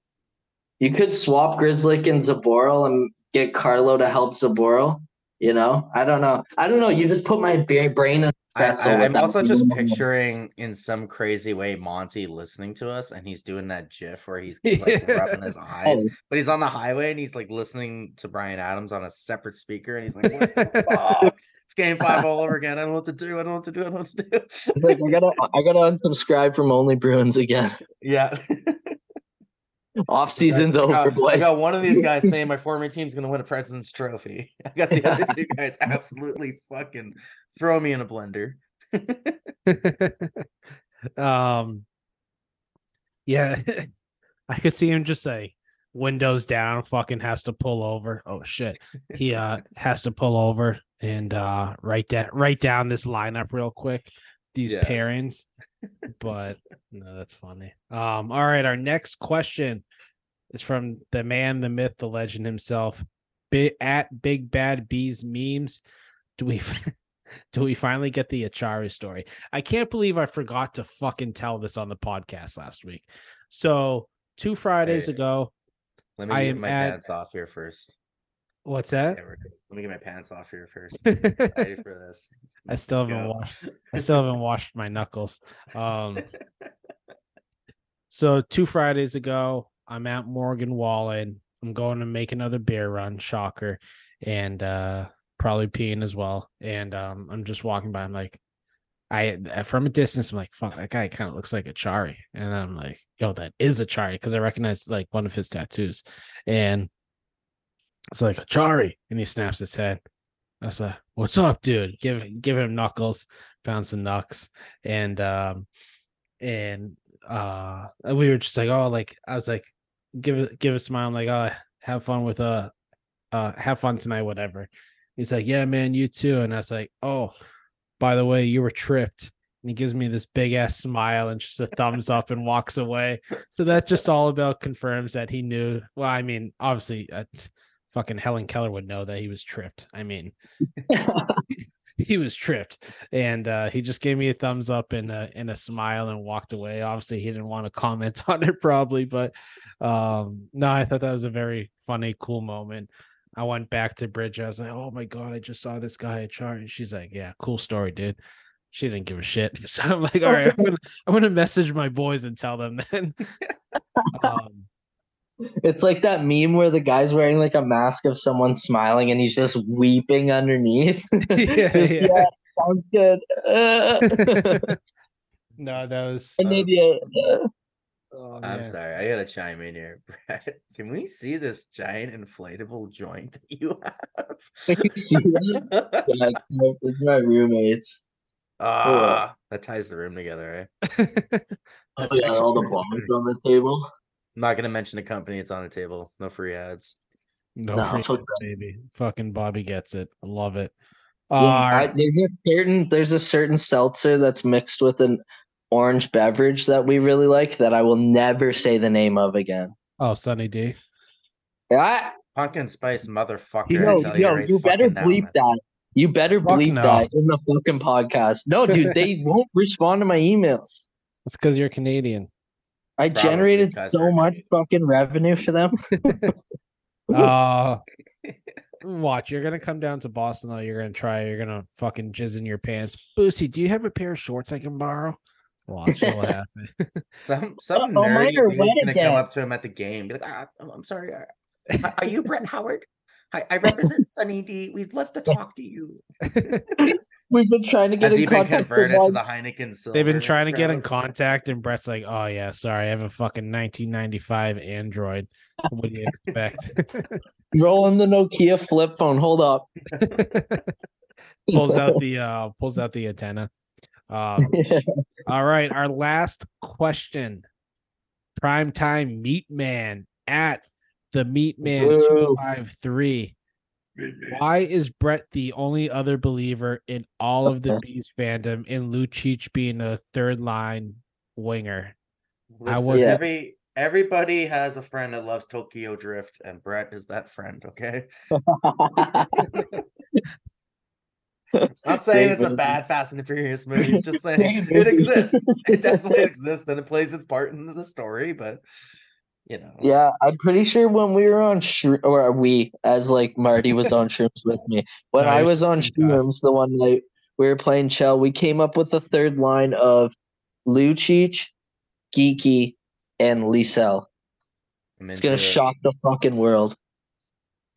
You could swap Grzelcyk and Zboril and get Carlo to help Zboril. You know, I don't know. I don't know. You just put my ba- brain in a I, I'm also just picturing in some crazy way Monty listening to us, and he's doing that GIF where he's like rubbing his eyes, Oh, but he's on the highway and he's like listening to Bryan Adams on a separate speaker, and he's like, "What the fuck? It's game five all over again. I don't know what to do. I don't know what to do. I don't know what to do." like I gotta, I gotta unsubscribe from Only Bruins again. yeah. Off season's I over, got, I got one of these guys saying my former team's gonna win a President's Trophy. I got the other two guys absolutely fucking throw me in a blender. um yeah i could see him just say windows down fucking has to pull over oh shit he uh has to pull over and uh write that write down this lineup real quick these Yeah. pairings but no that's funny um all right our next question is from the man the myth the legend himself Bi- at big bad bees memes do we do we finally get the Acciari story I can't believe I forgot to fucking tell this on the podcast last week. So two Fridays Hey. ago, Let me I get my at- pants off here first. What's that? Let me get my pants off here first. I Ready for this? I still Let's haven't go. washed. I still haven't washed my knuckles. Um, so two Fridays ago, I'm at Morgan Wallen. I'm going to make another beer run. Shocker, and uh, probably peeing as well. And um, I'm just walking by. I'm like, I from a distance, I'm like, fuck, that guy kind of looks like Acciari. And then I'm like, yo, that is Acciari because I recognize like one of his tattoos. And it's like Acciari, and he snaps his head. I was like, "What's up, dude? Give give him knuckles." Found some knucks, and um, and uh, we were just like, "Oh, like I was like, give give a smile." I'm like, "Oh, have fun with uh, uh, have fun tonight, whatever." He's like, "Yeah, man, you too." And I was like, "Oh, by the way, you were tripped." And he gives me this big ass smile and just a thumbs up and walks away. So that just all about confirms that he knew. Well, I mean, obviously, uh, fucking Helen Keller would know that he was tripped. I mean, he was tripped, and uh, he just gave me a thumbs up and a and a smile and walked away. Obviously, he didn't want to comment on it, probably, but um, no, I thought that was a very funny, cool moment. I went back to Bridge. I was like, "Oh my god, I just saw this guy at chart." And she's like, "Yeah, cool story, dude." She didn't give a shit. So I'm like, "All right, I'm gonna I'm gonna message my boys and tell them then." um, It's like that meme where the guy's wearing like a mask of someone smiling and he's just weeping underneath. Yeah, Just, yeah. sounds good. Uh, no, that was. an idiot. Oh, I'm sorry, I gotta chime in here, Brad. Can we see this giant inflatable joint that you have? you see that? yeah, it's my, it's my roommates. Ah, that ties the room together, eh? Oh, That's yeah, all the bombs on the table. I'm not gonna mention the company. It's on the table. No free ads. No, No, free ads, baby. Fucking Bobby gets it. I love it. Yeah, Uh, I, there's a certain there's a certain seltzer that's mixed with an orange beverage that we really like that I will never say the name of again. oh, Sunny D. Yeah, Pumpkin spice motherfucker. He's- yo, tell yo, right you better fucking now, bleep man. that. You better Fuck bleep no. that in the fucking podcast. No, dude, they won't respond to my emails. That's because you're Canadian. I Probably generated because so they're much Canadian. fucking revenue for them. Uh watch, you're gonna come down to Boston though. You're gonna try, you're gonna fucking jizz in your pants. Boosie, do you have a pair of shorts I can borrow? Watch what'll happen. Some some Oh, mine nerdy are dude's gonna again. come up to him at the game, be like, ah, I'm I'm sorry. uh, Are you Brett Howard? I, I represent Sunny D. We'd love to talk to you. We've been trying to get Has in been contact with converted to one. the Heineken Silver? They've been trying to get in contact, and Brett's like, "Oh yeah, sorry, I have a fucking 1995 Android. What do you expect?" rolling the Nokia flip phone. Hold up. pulls out the uh pulls out the antenna. Um, all right, our last question. Prime time meat man at the Meat Man Boo. two five three. Mm-hmm. Why is Brett the only other believer in all of the Okay. Bees fandom in Lucic being a third line winger? I was- every everybody has a friend that loves Tokyo Drift, and Brett is that friend. Okay, not saying it's a bad Fast and the Furious movie. Just saying David. it exists. It definitely exists, and it plays its part in the story. But you know, Yeah, I'm pretty sure when we were on shroom, or we, as like Marty was on shrooms with me, when No, I was on shrooms the one night we were playing Chell, we came up with the third line of Lucic, Geekie, and Lysell. It's gonna it. shock the fucking world.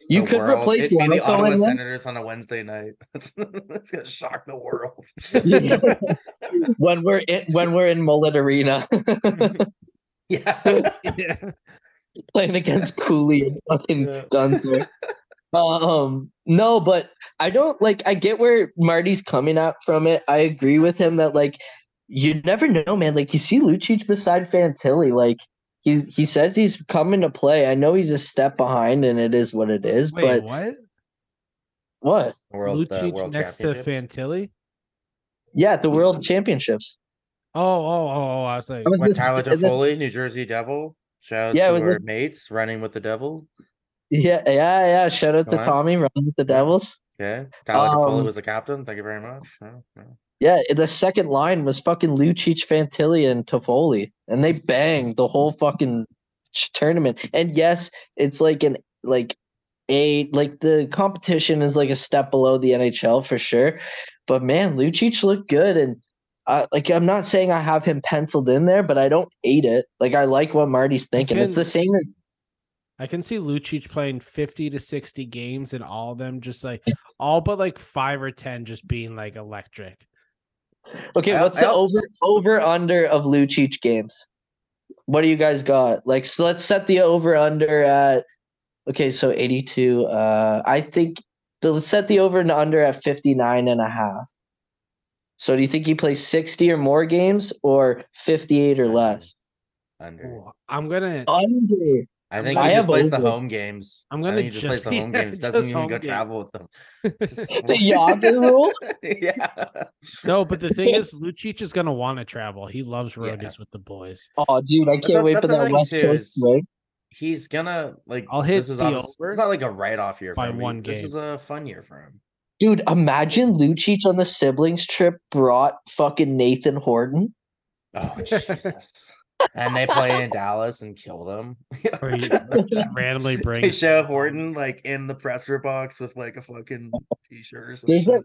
You The could world. replace It'd the Ottawa. Senators on a Wednesday night. That's it's gonna shock the world. when we're in when we're in Mullet Arena yeah. yeah. playing against Cooley and fucking Yeah. Guenther. um, no, but I don't like. I get where Marty's coming at from it. I agree with him that like you never know, man. Like you see Lucic beside Fantilli, like he he says he's coming to play. I know he's a step behind, and it is what it is. Wait, but what? what? World, uh, Lucic world next to. Fantilli? Yeah, at the World Championships. Oh, oh, oh, oh, I was like, I was What just- Tyler it- Toffoli, New Jersey Devil. Shout out Yeah, to our it- mates running with the devil. Yeah, yeah, yeah. Shout out to on. Tommy running with the Devils. Yeah, Tyler Toffoli Um, was the captain. Thank you very much. Yeah, the second line was fucking Lucic, Fantilli, and Toffoli, and they banged the whole fucking tournament. And yes, it's like an like a like the competition is like a step below the NHL for sure. But man, Lucic looked good, and uh, like I'm not saying I have him penciled in there, but I don't hate it. Like I like what Marty's thinking. It's the same as I can see Lucic playing 50 to 60 games and all of them just like all but like five or 10 just being like electric. Okay, what's the over over under of Lucic games? What do you guys got? Like, so let's set the over under at. Okay, so 82. Uh, I think the, let's set the over and under at 59 and a half. So do you think he plays 60 or more games or 58 or less? Under. Ooh, I'm gonna Under. I think I he have just plays the home games. I'm gonna think he just, plays just- the home yeah, games. Doesn't even go games. travel with them. Just- The Yager rule? yeah. no, but the thing is, Lucic is gonna want to travel. He loves Yeah. roadies with the boys. Oh, dude, I can't a- wait that's for that another West too, Coast is- He's gonna like. I'll hit this is the obvious- over It's not like a write off year by for him. one This is a fun year for him. Dude, imagine Lucic on the siblings trip brought fucking Nathan Horton. Oh Jesus! and they play in Dallas and kill them. Or he just randomly they brings show Horton like in the presser box with like a fucking t-shirt or some There's a,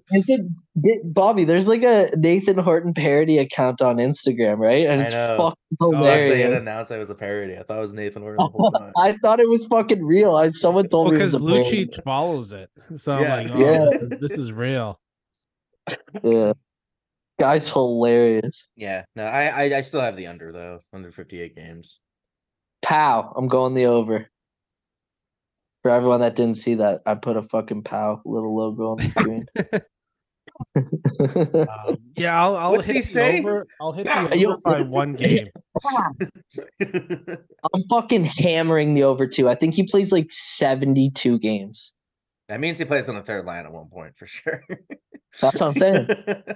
there's Bobby, there's like a Nathan Horton parody account on Instagram, right? And I it's know. fucking Oh, actually, it hilarious. announced it was a parody. I thought it was Nathan Horton the whole time. I thought it was fucking real. I someone told me because was a parody. Lucic follows it. So I'm Yeah. like, oh, Yeah. this, is, this is real. Yeah. Guy's hilarious. Yeah, no, I, I I still have the under though, under 58 games. Pow. I'm going the over. For everyone that didn't see that, I put a fucking pow little logo on the screen. Um, yeah, I'll, I'll What's hit he the say? over. I'll hit Yeah, the you- over by one game. I'm fucking hammering the over too. I think he plays like 72 games. that means he plays on the third line at one point for sure. That's what I'm saying.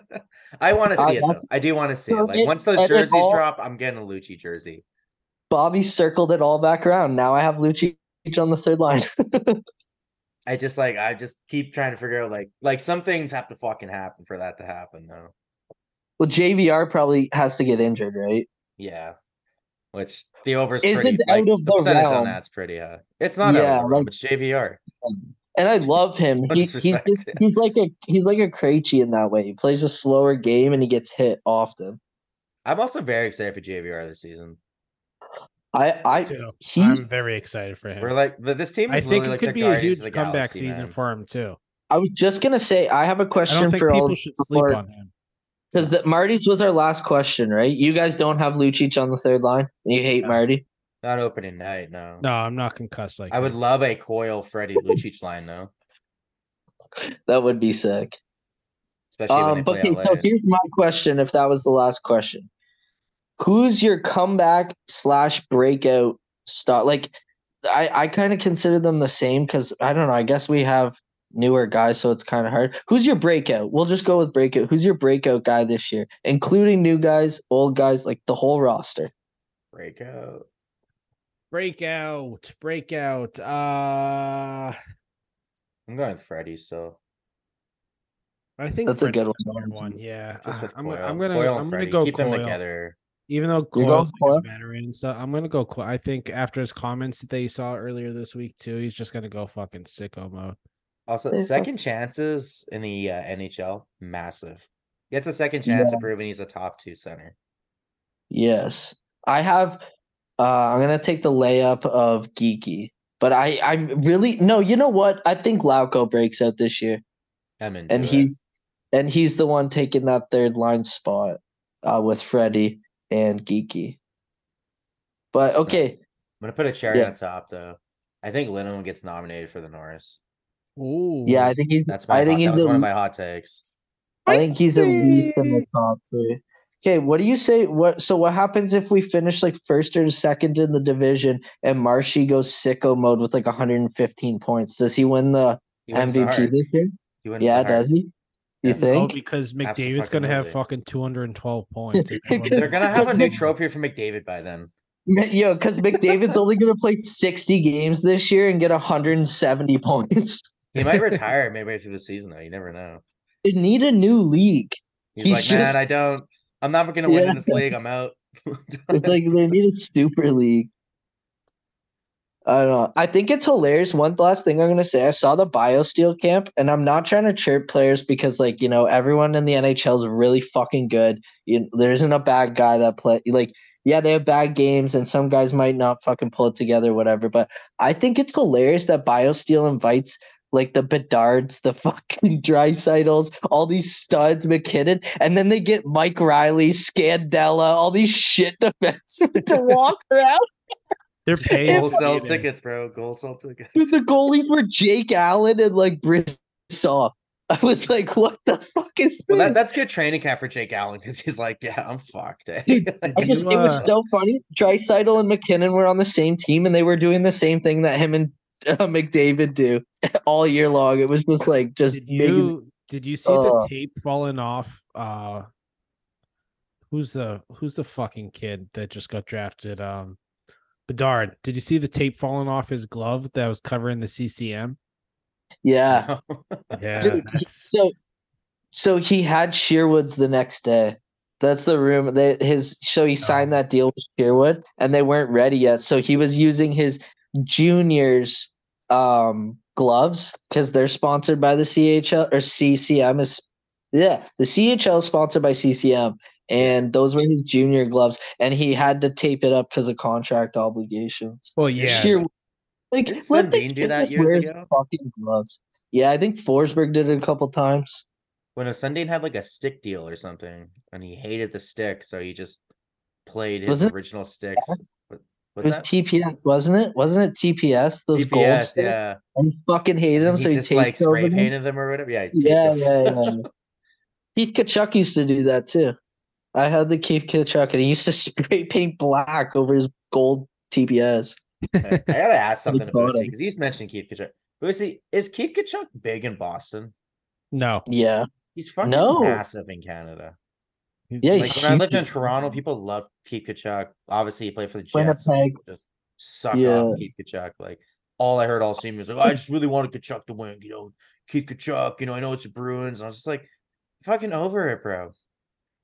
I want to Uh, see it though. I do want to see it. Like it- once those jerseys all- drop, I'm getting a Lucci jersey. Bobby circled it all back around. Now I have Lucic on the third line. I just like I just keep trying to figure out like like some things have to fucking happen for that to happen though. well, JVR probably has to get injured, right? Yeah. Which the over Is pretty it like, out of the percentage realm? on that's pretty high. It's not out Yeah, the like- it's JVR. And I love him. He, he's just- he's like a he's like a Krejci in that way. He plays a slower game and he gets hit often. I'm also very excited for JVR this season. I I Too. he I'm very excited for him. We're like this team is I think it like could the be a huge comeback Galaxy, season man. for him too. I was just gonna say I have a question don't think for all people should sleep before- on him. because the Marty's was our last question, right? You guys don't have Lucic on the third line. You hate No. Marty. Not opening night, no. No, I'm not concussed like I would love a Coyle Freddie Lucic line though, That would be sick. especially when Um, they but play okay, so here's my question: If that was the last question, who's your comeback slash breakout star? Like, I I kind of consider them the same because I don't know. I guess we have newer guys, so it's kind of hard. Who's your breakout? We'll just go with breakout. Who's your breakout guy this year, including new guys, old guys, like the whole roster? Breakout. Breakout, breakout. Uh I'm going Freddie so I think That's a good one. one. Yeah, Uh, I'm, I'm gonna Coyle I'm gonna go Keep Coyle. them together. Even though You Coyle's go like Coyle? a veteran and stuff, I'm gonna go. Coyle. I think after his comments that you saw earlier this week too, he's just gonna go fucking sicko mode. Also, second chances in the uh, NHL, massive. Gets a second chance of proving he's a top two center. Yes, I have. Uh, I'm gonna take the layup of Geekie, but I I'm really no. You know what? I think Lauko breaks out this year, Edmund, and it. he's and he's the one taking that third line spot uh, with Freddie and Geekie. But okay, I'm gonna put a cherry Yeah. on top though. I think Lindholm gets nominated for the Norris. Ooh, yeah, I think he's. That's my I think hot, he's. that was a- one of my hot takes. I think he's at least in the top three. Okay, what do you say? What so what happens if we finish like first or second in the division and Marshy goes sicko mode with like 115 points? Does he win the He wins the MVP this year? He Yeah, does he? You Yeah. No, because McDavid's gonna have Abso-fucking-lutely. 212 points. if he wins They're gonna have a new trophy for McDavid by then. Yo, because McDavid's only gonna play 60 games this year and get 170 points. He might retire midway through the season though. You never know. They need a new league. He's, He's like, just- man, I don't. I'm not gonna win Yeah. in this league. I'm out. It's like they need a super league. I don't know. I think it's hilarious. One last thing I'm gonna say. I saw the BioSteel camp, and I'm not trying to chirp players because, like, you know, everyone in the NHL is really fucking good. You, there isn't a bad guy that play like. Yeah, they have bad games, and some guys might not fucking pull it together, whatever. But I think it's hilarious that BioSteel invites like the Bedards, the fucking Draisaitls, all these studs, MacKinnon, and then they get Mike Reilly, Scandella, all these shit defensemen to walk around. They're paying Goal to sells tickets, bro. Goal sell tickets. Dude, the goalies were Jake Allen and like Brossoit. I was like, what the fuck is this? Well, that, that's good training camp for Jake Allen because he's like, yeah, I'm fucked. eh?" I just, You, it was uh, so funny. Draisaitl and MacKinnon were on the same team, and they were doing the same thing that him and uh, McDavid do all year long. It was just like just Did making- you did you see Uh. the tape falling off? Uh, who's the who's the fucking kid that just got drafted? Um, Bedard. Did you see the tape falling off his glove that was covering the CCM? yeah. Yeah, Dude, so so he had Sherwoods the next day. That's the room. They, his so he signed Oh. that deal with Sherwood, and they weren't ready yet. So he was using his juniors um gloves because they're sponsored by the CHL or CCM is yeah the CHL is sponsored by CCM and those were his junior gloves and he had to tape it up because of contract obligations. well, yeah. Sherwood, like Didn't let the do that just years wear ago? fucking gloves. Yeah, I think Forsberg did it a couple times. when a Sundin had like a stick deal or something, and he hated the stick, so he just played his Wasn't original sticks. What- It was that? TPS, wasn't it? Wasn't it TPS? Those gold TPS, sticks? yeah. And he fucking hated them, And so he he just taped like spray them. painted them or whatever. Yeah, Yeah, yeah, yeah. Keith Tkachuk used to do that too. I had the Keith Tkachuk, and he used to spray paint black over his gold TPS. I gotta ask something thought about of- because he's mentioned Keith Tkachuk. Lucy, is Keith Tkachuk big in Boston? No, Yeah, He's fucking No. massive in Canada. yeah. Like he's when I lived in. Toronto, people loved Keith Tkachuk. Obviously, he played for the Jets. Winnipeg. Just suck Yeah. off Keith Tkachuk. Like all I heard all season was like, I just really wanted Tkachuk to win. You know, Keith Tkachuk. You know, I know it's the Bruins. And I was just like, fucking over it, bro.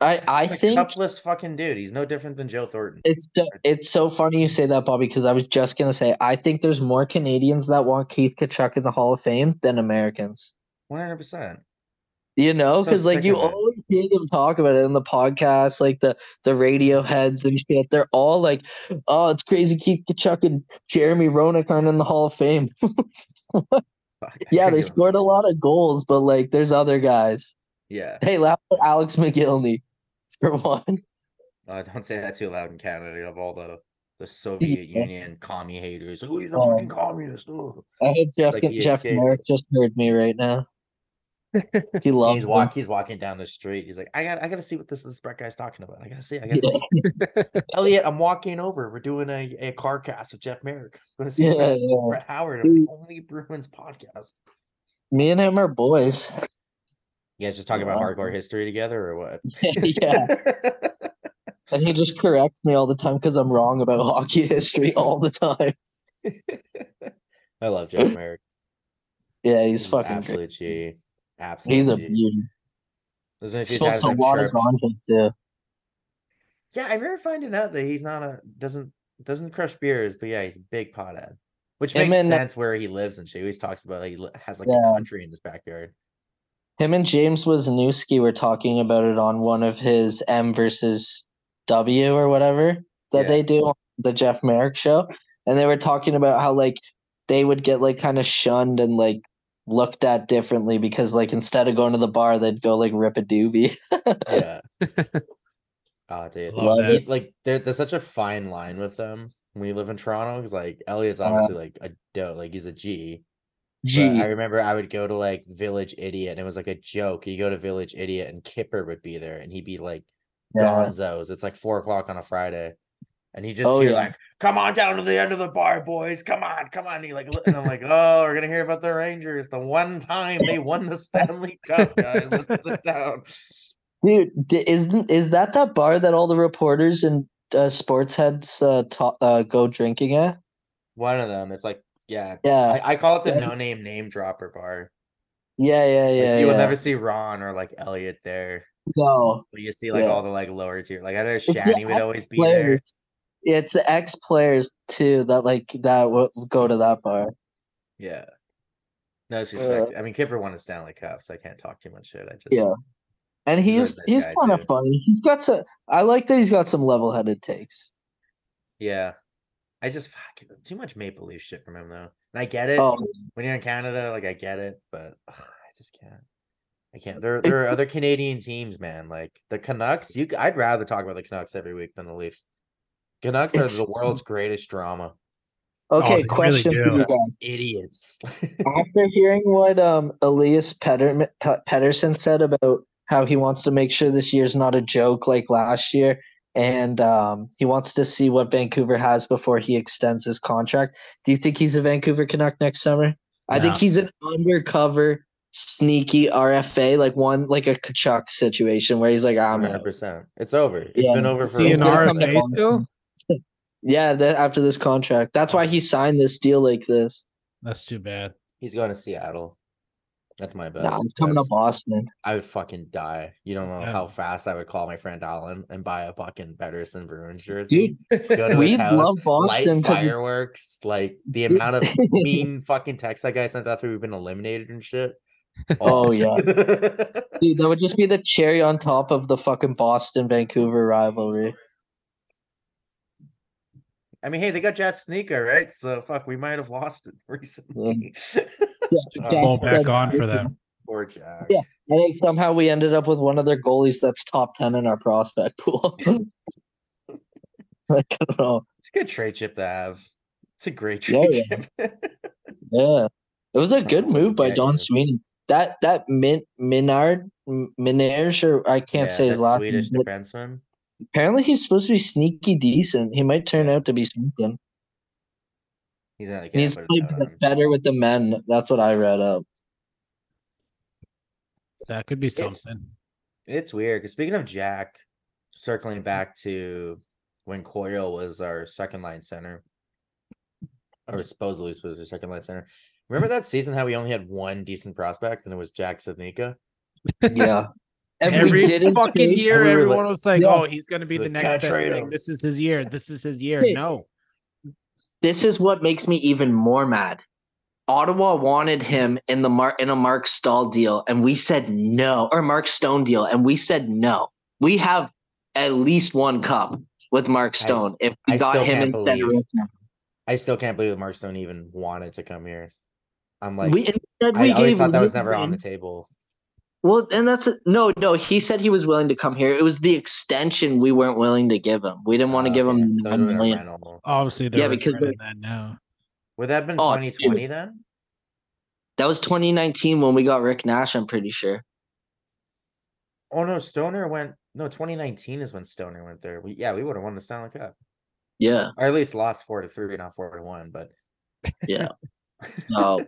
I I think cupless fucking dude. He's no different than Joe Thornton. it's so- it's so funny you say that, Bobby, because I was just gonna say I think there's more Canadians that want Keith Tkachuk in the Hall of Fame than Americans. One hundred percent. You know, So because like you always hear them talk about it in the podcast, like the the radio heads and shit. They're all like, "Oh, it's crazy." Keith Tkachuk and Jeremy Roenick aren't in the Hall of Fame. yeah, they scored a lot of goals, but like, there's other guys. Yeah. Hey, laugh at Alex Mogilny for one. Uh, don't say that too loud in Canada of all the the Soviet Yeah. Union commie haters. Oh, he's a fucking communist. Oh. I hope Jeff Like Jeff. Marek just heard me right now. He loves he's walk he's walking down the street. He's like, I got I gotta see what this this Brett guy's talking about. I gotta see, I gotta Yeah. see. Elliotte, I'm walking over. We're doing a, a car cast with Jeff Marek. I'm gonna see Yeah, Brett, yeah. Brett Howard on the only Bruins podcast. Me and him are boys. You guys just talking about hardcore history together or what? yeah. And he just corrects me all the time because I'm wrong about hockey history all the time. I love Jeff Marek. Yeah, he's an fucking great. absolute G. Absolute He's a beauty. There's been a few Smokes times a I've lot content too. Yeah, I remember finding out that he's not a doesn't doesn't crush beers, but yeah, he's a big pothead, which Him makes and- uh, sense where he lives and shit. He always talks about like, he has like Yeah. a country in his backyard. Him and James Wisniewski were talking about it on one of his M versus W or whatever that Yeah. they do on the Jeff Marek show. And they were talking about how like they would get like kind of shunned and like looked at differently because like instead of going to the bar, they'd go like rip a doobie. Yeah. Oh, dude. Love Love it. Like there, there's such a fine line with them when you live in Toronto. Because like Elliotte's Uh, obviously like a dope, like he's a G. But I remember I would go to like Village Idiot, and it was like a joke. You go to Village Idiot, and Kipper would be there, and he'd be like yeah. Gonzo's. It's like four o'clock on a Friday, and he just Oh, hear yeah. like, "Come on down to the end of the bar, boys. Come on, come on." And, he like, and I'm like, "Oh, we're gonna hear about the Rangers. The one time they won the Stanley Cup, guys. Let's sit down." Dude, isn't is that that bar that all the reporters and uh, sports heads uh, ta- uh go drinking at? One of them. It's like, yeah, Yeah, I, I call it the Yeah. no name name dropper bar. yeah, yeah, Like, yeah. you will never see Ron or like Elliotte there. no. But you see like Yeah. all the like lower tier. Like I know Shani would always be there. Players. Yeah, it's the ex players too that like that will go to that bar. Yeah. No disrespect. Uh, I mean, Kipper won a Stanley Cup, so I can't talk too much shit. I just Yeah. And He's he's kind of funny. He's got some. I like that he's got some level headed takes. yeah. I just fuck too much Maple Leaf shit from him though. And I get it Oh, when you're in Canada, like I get it, but ugh, I just can't. I can't. There, there are other Canadian teams, man. Like the Canucks. You, I'd rather talk about the Canucks every week than the Leafs. Canucks are It's- the world's greatest drama. okay. they really question for you guys. Idiots. After hearing what um Elias Petter- Pe- Pettersson said about how he wants to make sure this year's not a joke like last year, and um he wants to see what Vancouver has before he extends his contract. Do you think he's a Vancouver Canuck next summer? I think No. he's an undercover, sneaky RFA, like one like a Tkachuk situation where he's like, I'm Hundred out. percent. It's over. It's Yeah. been over Is for. he a an gonna while. come to RFA Boston. still? Yeah, that after this contract. That's why he signed this deal like this. That's too bad. He's going to Seattle. That's my best. Nah, he's coming to. Boston. I would fucking die. You don't know Yeah. how fast I would call my friend Alan and buy a fucking Pettersson Bruins jersey. Dude, Go to we his house, love Boston light 'cause- fireworks. Like the amount of mean fucking texts that guy sent after we've been eliminated and shit. Oh, yeah. Dude, that would just be the cherry on top of the fucking Boston Vancouver rivalry. I mean, hey, they got Studnicka, right? So fuck, we might have lost it recently. Yeah, Going Jack back on for them. Poor Jack. Yeah. I think somehow we ended up with one of their goalies that's top ten in our prospect pool. like, I don't know. It's a good trade chip to have. It's a great trade yeah. chip. Yeah, it was a good know move by Don you. Sweeney. That that Min Minard M- or I can't Yeah, say his last Swedish name. but defenseman. Apparently, he's supposed to be sneaky decent. He might turn out to be something. He's not like He needs to play better with the men. That's what I read up. That could be It's- something. It's weird because speaking of Jack, circling back to when Coyle was our second line center, or supposedly was our second line center. Remember that season how we only had one decent prospect and it was Jack Studnicka? Yeah. And Every fucking year, everyone like- was like, Yeah. "Oh, he's going to be the Like, next best thing. him. This is his year. This is his year." No, This is what makes me even more mad. Ottawa wanted him in the Mark in a Mark Stahl deal, and we said no, or Mark Stone deal, and we said no. We have at least one cup with Mark Stone if we I got him instead of believe-. I still can't believe Mark Stone even wanted to come here. I'm like, we instead I we always thought that was never on the table. Well, and that's no, no. He said he was willing to come here. It was the extension we weren't willing to give him. We didn't want to Ah, give him so it nine would've been a million. obviously they're Yeah, because, regretting that now. Would that have been Oh, 2020 then? That was 2019 when we got Rick Nash. I'm pretty sure. Oh no, Stoner went. No, 2019 is when Stoner went there. We, yeah, we would have won the Stanley Cup, Yeah, or at least lost four to three, not four to one. But yeah. No,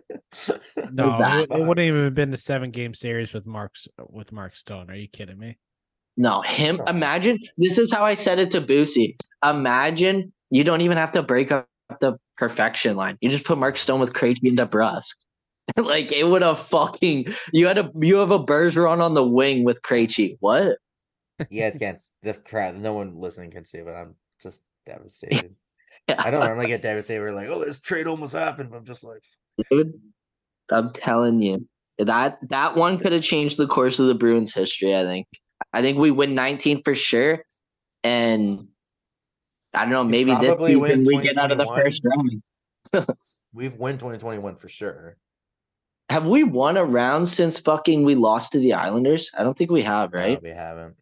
No, it, it wouldn't even have been a seven game series with Mark's with Mark Stone. Are you kidding me? no, him. Imagine this is how I said it to Boosie. Imagine you don't even have to break up the perfection line. You just put Mark Stone with Krejci and DeBrusk. like it would have fucking. You had a you have a Bergeron on the wing with Krejci. What? you guys can't. The crowd, no one listening can see, but I'm just devastated. I don't normally get devastated. We're like, oh, this trade almost happened. But I'm just like, dude. I'm telling you that that one could have changed the course of the Bruins' history. I think. I think we win 19 for sure, and I don't know. Maybe this probably win season we get out of the first round. we've won 2021 for sure. Have we won a round since fucking we lost to the Islanders? I don't think we have, No, right? we haven't.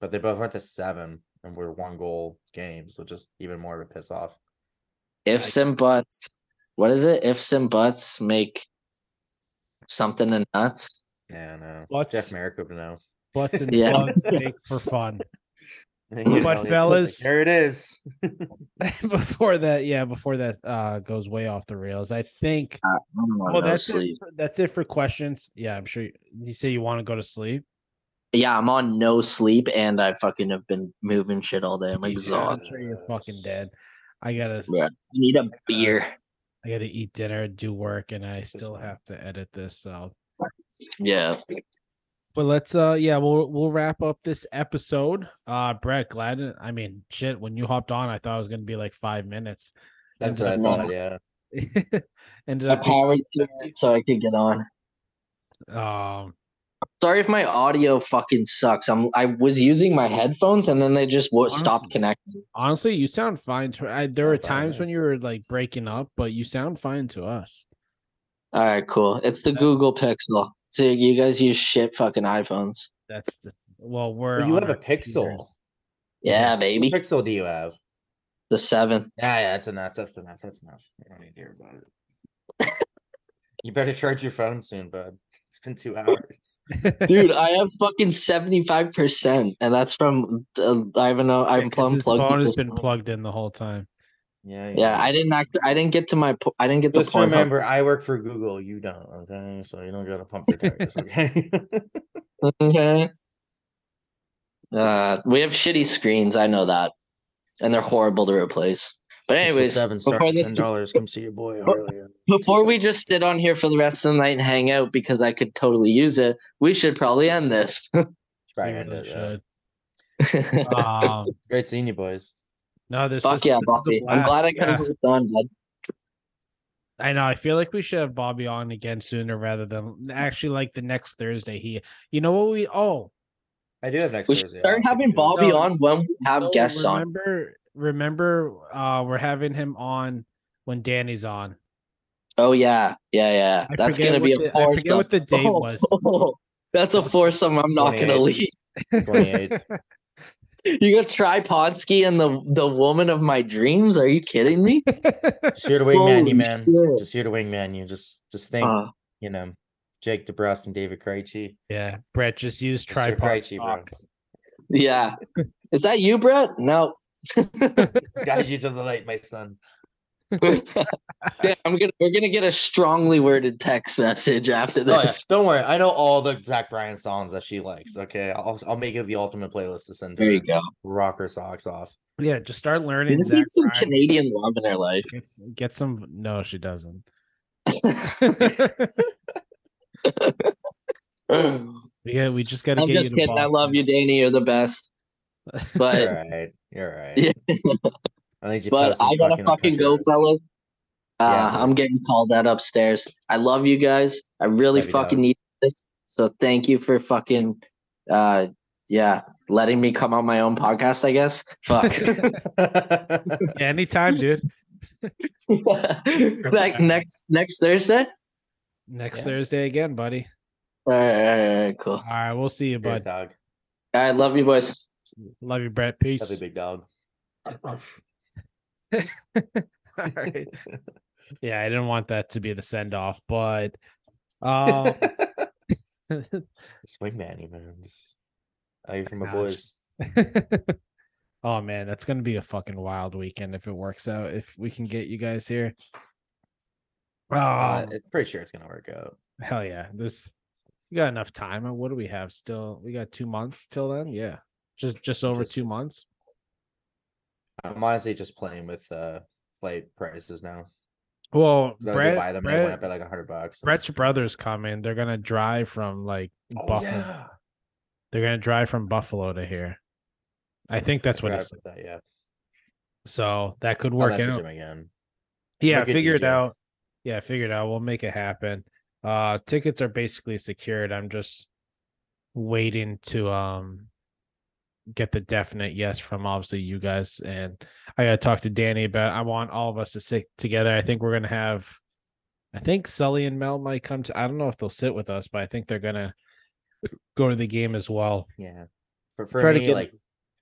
But they both went to seven, and we're one goal games, which is even more of a piss off. Ifs and buts. What is it? Ifs and buts make something and nuts. Yeah, no. What's- Jeff Marek would know. Butts and Yeah. bugs make for fun. You But know, fellas- there it is. before that, yeah, before that uh goes way off the rails, I think. I'm Well, that's it, for- that's it for questions. Yeah, I'm sure you, you say you want to go to sleep. Yeah, I'm on no sleep, and I fucking have been moving shit all day. I'm I'm exhausted. sure you're fucking dead. I gotta, Yeah. I need a beer. I gotta eat dinner, do work, and I still have to edit this. So, Yeah. but let's, uh, yeah, we'll we'll wrap up this episode. Uh, Brett, glad. I mean, shit, when you hopped on, I thought it was gonna be like five minutes. That's Ended what I thought. being- Yeah. Ended I up, being, powered through it so I could get on. um, Sorry if my audio fucking sucks. I'm I was using my headphones and then they just w- stopped connecting. honestly, you sound fine. To, I, there were times when you were like breaking up, but you sound fine to us. All right, cool. It's the Google Pixel. So you guys use shit fucking iPhones. That's just, well, we're Well, you have a our Pixel. computers. Yeah, What baby. pixel do you have? The seven. Yeah, yeah, that's enough. That's enough. That's enough. I don't need to hear about it. you better charge your phone soon, bud. It's been two hours. Dude, I have fucking 75%. And that's from uh, I haven't know I'm Because his unplugged. phone has been phone. plugged in the whole time. Yeah. Yeah, I didn't actually I didn't get to my I didn't get the Just point. remember, I work for Google. You don't. Okay, so you don't gotta pump your tires. Okay. Okay. Uh, we have shitty screens. I know that, and they're horrible to replace. But anyways, seven before this, ten dollars. Come see your boy. Harley. before we just sit on here for the rest of the night and hang out because I could totally use it, we should probably end this. Probably end it, yeah. should. Um, Great seeing you boys. no, this Fuck is, yeah, this is Bobby! I'm glad I blast. could have Yeah. on, bud. I know. I feel like we should have Bobby on again sooner rather than actually like the next Thursday. He, you know what we? Oh, I do have next We should Thursday. start having Bobby No, on when we have no, guests on. Remember, Remember, uh, we're having him on when Danny's on. Oh yeah, yeah, yeah. I That's gonna be what a the- I forget what the date Oh, was. that's a foursome. I'm not gonna 28. leave. You got Tripodsky and the the woman of my dreams. Are you kidding me? Just here to wingman Holy you, man. shit. Just here to wingman you. Just just think, Uh, you know, Jake DeBrusk and David Krejci. yeah, Brett just used Mr. tripod Krejci, yeah. Is that you, Brett? No. Guide you to the light, my son. Damn, I'm gonna we're gonna get a strongly worded text message after Oh, yeah. this. Don't worry, I know all the Zach Bryan songs that she likes. Okay, I'll I'll make it the ultimate playlist to send There her. you go. Rock her socks off. Yeah, just start She learning. needs some Bryan. Canadian love in her life. Get, get some. No, she doesn't. Yeah, we just got to get just you kidding. I love you, Danny. You're the best. But You're right. You're right. Yeah. I need you. but I gotta fucking go, pictures. fellas. Uh, Yeah, I'm getting called out upstairs. I love you guys. I really Love fucking dog. need this. So thank you for fucking, uh, yeah, letting me come on my own podcast. I guess. Fuck. Yeah, anytime, dude. like next next Thursday. Next Yeah. Thursday again, buddy. All right, all right, all right, cool. All right, we'll see you, Cheers, bud. dog. All right, love you, boys. Love you, Brett. Peace. Love you, big dog. All right. Yeah, I didn't want that to be the send off, but Um, Swingman, man. Just are you from my Gosh. boys? oh man, that's gonna be a fucking wild weekend if it works out. If we can get you guys here. Oh Uh, I'm pretty sure it's gonna work out. hell yeah! There's you got enough time. Uh, What do we have still? We got two months till then. Yeah, just just over Just- two months. I'm honestly just playing with uh flight prices now. Well, 'Cause I would Brett, buy them. They went Brett, up at like a hundred bucks. Brett's brother's coming. They're gonna drive from like Oh, Buffalo. yeah. They're gonna drive from Buffalo to here. I think that's what he Forgot said. about that. Yeah. So that could I'll work message out. him again. Yeah, figure it DJ. out. Yeah, figure it out. We'll make it happen. Uh tickets are basically secured. I'm just waiting to um get the definite yes from obviously you guys and I gotta talk to Danny about I want all of us to sit together. I think we're gonna have I think Sully and Mel might come to I don't know if they'll sit with us, but I think they're gonna go to the game as well. Yeah. For for Try to get- like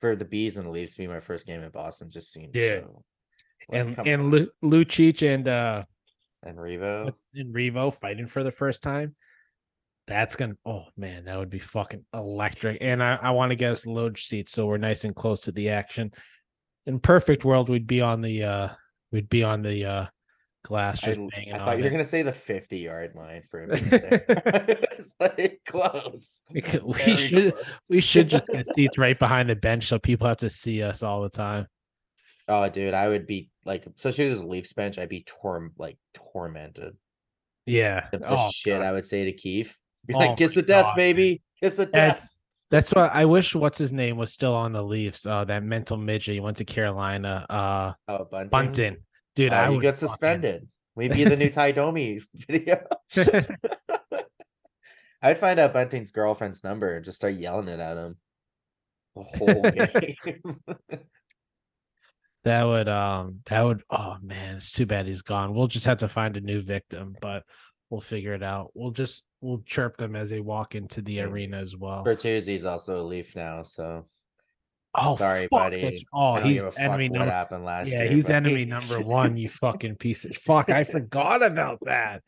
for the bees and the Leafs to be my first game in Boston just seems Yeah. so like, And and. Lu- Lucic and uh and Revo. and Revo fighting for the first time. That's gonna oh man, that would be fucking electric. And I, I want to get us load seats so we're nice and close to the action. In perfect world, we'd be on the uh we'd be on the uh glass I, just l- banging I thought you were it. gonna say the 50 yard line for a minute. there. it's like close. We could- we should- close. We should just get seats right behind the bench so people have to see us all the time. Oh, dude, I would be like, especially with this Leafs bench, I'd be torn like tormented. Yeah. The, the Oh, shit God. I would say to Keith, be Oh like, "Kiss the death, God, baby, kiss the death." That's why I wish what's his name was still on the Leafs. Uh that mental midget. He went to Carolina. Uh Oh, Bunting. Bunton. Dude, Oh, I would fucking- suspended. Maybe the new Tie Domi video. I'd find out Bunting's girlfriend's number and just start yelling it at him. The whole game. That would um that would oh man, it's too bad he's gone. We'll just have to find a new victim, but we'll figure it out. We'll just we'll chirp them as they walk into the Yeah. arena as well. Bertuzzi's also a Leaf now, so Oh sorry, buddy. that's- Oh, he's give a fuck enemy what number. happened last Yeah, year. he's but- enemy number one. You fucking piece of fuck. I forgot about that.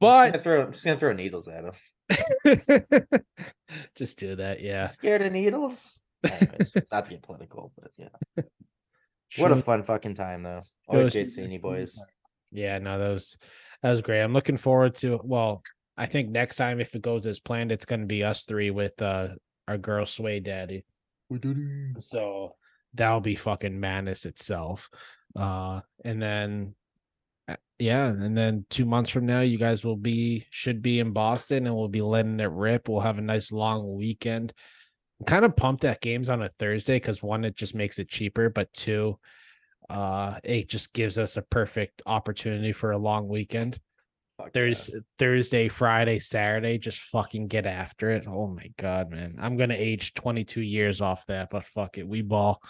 I'm just But throw, I'm just gonna throw needles at him. just do that. Yeah. Scared of needles? Anyways, not to get political, but yeah. What a fun fucking time though. Always was- great seeing you boys. Yeah, no, that was that was great. I'm looking forward to well, I think next time if it goes as planned, it's gonna be us three with uh our girl Sway Daddy. So that'll be fucking madness itself. Uh and then uh, yeah, and then two months from now, you guys will be should be in Boston and we'll be letting it rip. We'll have a nice long weekend. I'm kind of pumped that game's on a Thursday because one, it just makes it cheaper, but two, uh, it just gives us a perfect opportunity for a long weekend. Fuck yeah. There's Thursday, Friday, Saturday, just fucking get after it. Oh my god, man. I'm gonna age 22 years off that, but fuck it, we ball.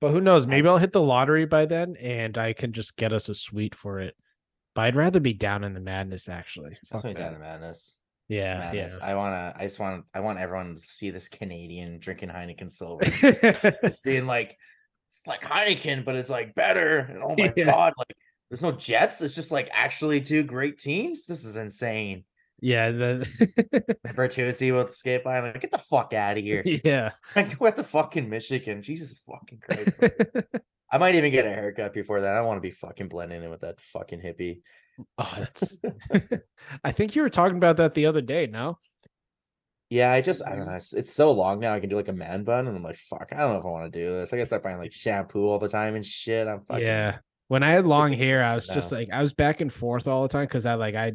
But who knows? Maybe I'll hit the lottery by then and I can just get us a suite for it. But I'd rather be down in the madness actually. Fuck Definitely down to madness. Yeah, madness. I wanna I just want I want everyone to see this Canadian drinking Heineken silver. it's being like it's like Heineken, but it's like better. And oh my Yeah. god, like there's no Jets. It's just like actually two great teams. This is insane. yeah, the Bertuzzi will escape by. I'm like, get the fuck out of here. yeah. I went to fucking Michigan. Jesus fucking Christ. I might even get a haircut before that. I don't want to be fucking blending in with that fucking hippie. oh, that's I think you were talking about that the other day, no? Yeah, I just I don't know. It's, it's so long now. I can do like a man bun, and I'm like, fuck. I don't know if I want to do this. I gotta start buying like shampoo all the time and shit. I'm fucking Yeah. When I had long hair, I was just like I was back and forth all the time because I like I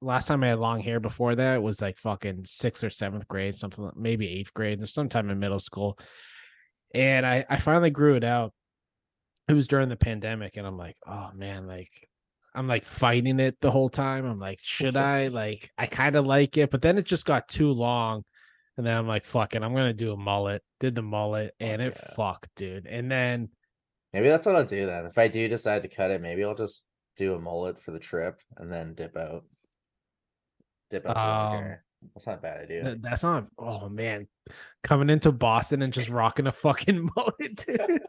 last time I had long hair before that was like fucking sixth or seventh grade, something maybe eighth grade, or sometime in middle school. And I I finally grew it out. It was during the pandemic, and I'm like, oh man, like I'm like fighting it the whole time. I'm like, should I? Like, I kind of like it, but then it just got too long. And then I'm like, fuck it, I'm gonna do a mullet. Did the mullet, and Fuck it yeah. fucked, dude. And then Maybe that's what I'll do then. If I do decide to cut it, maybe I'll just do a mullet for the trip and then dip out. Dip out Um. That's not a bad idea. That's not. Oh man, coming into Boston and just rocking a fucking mullet. dude.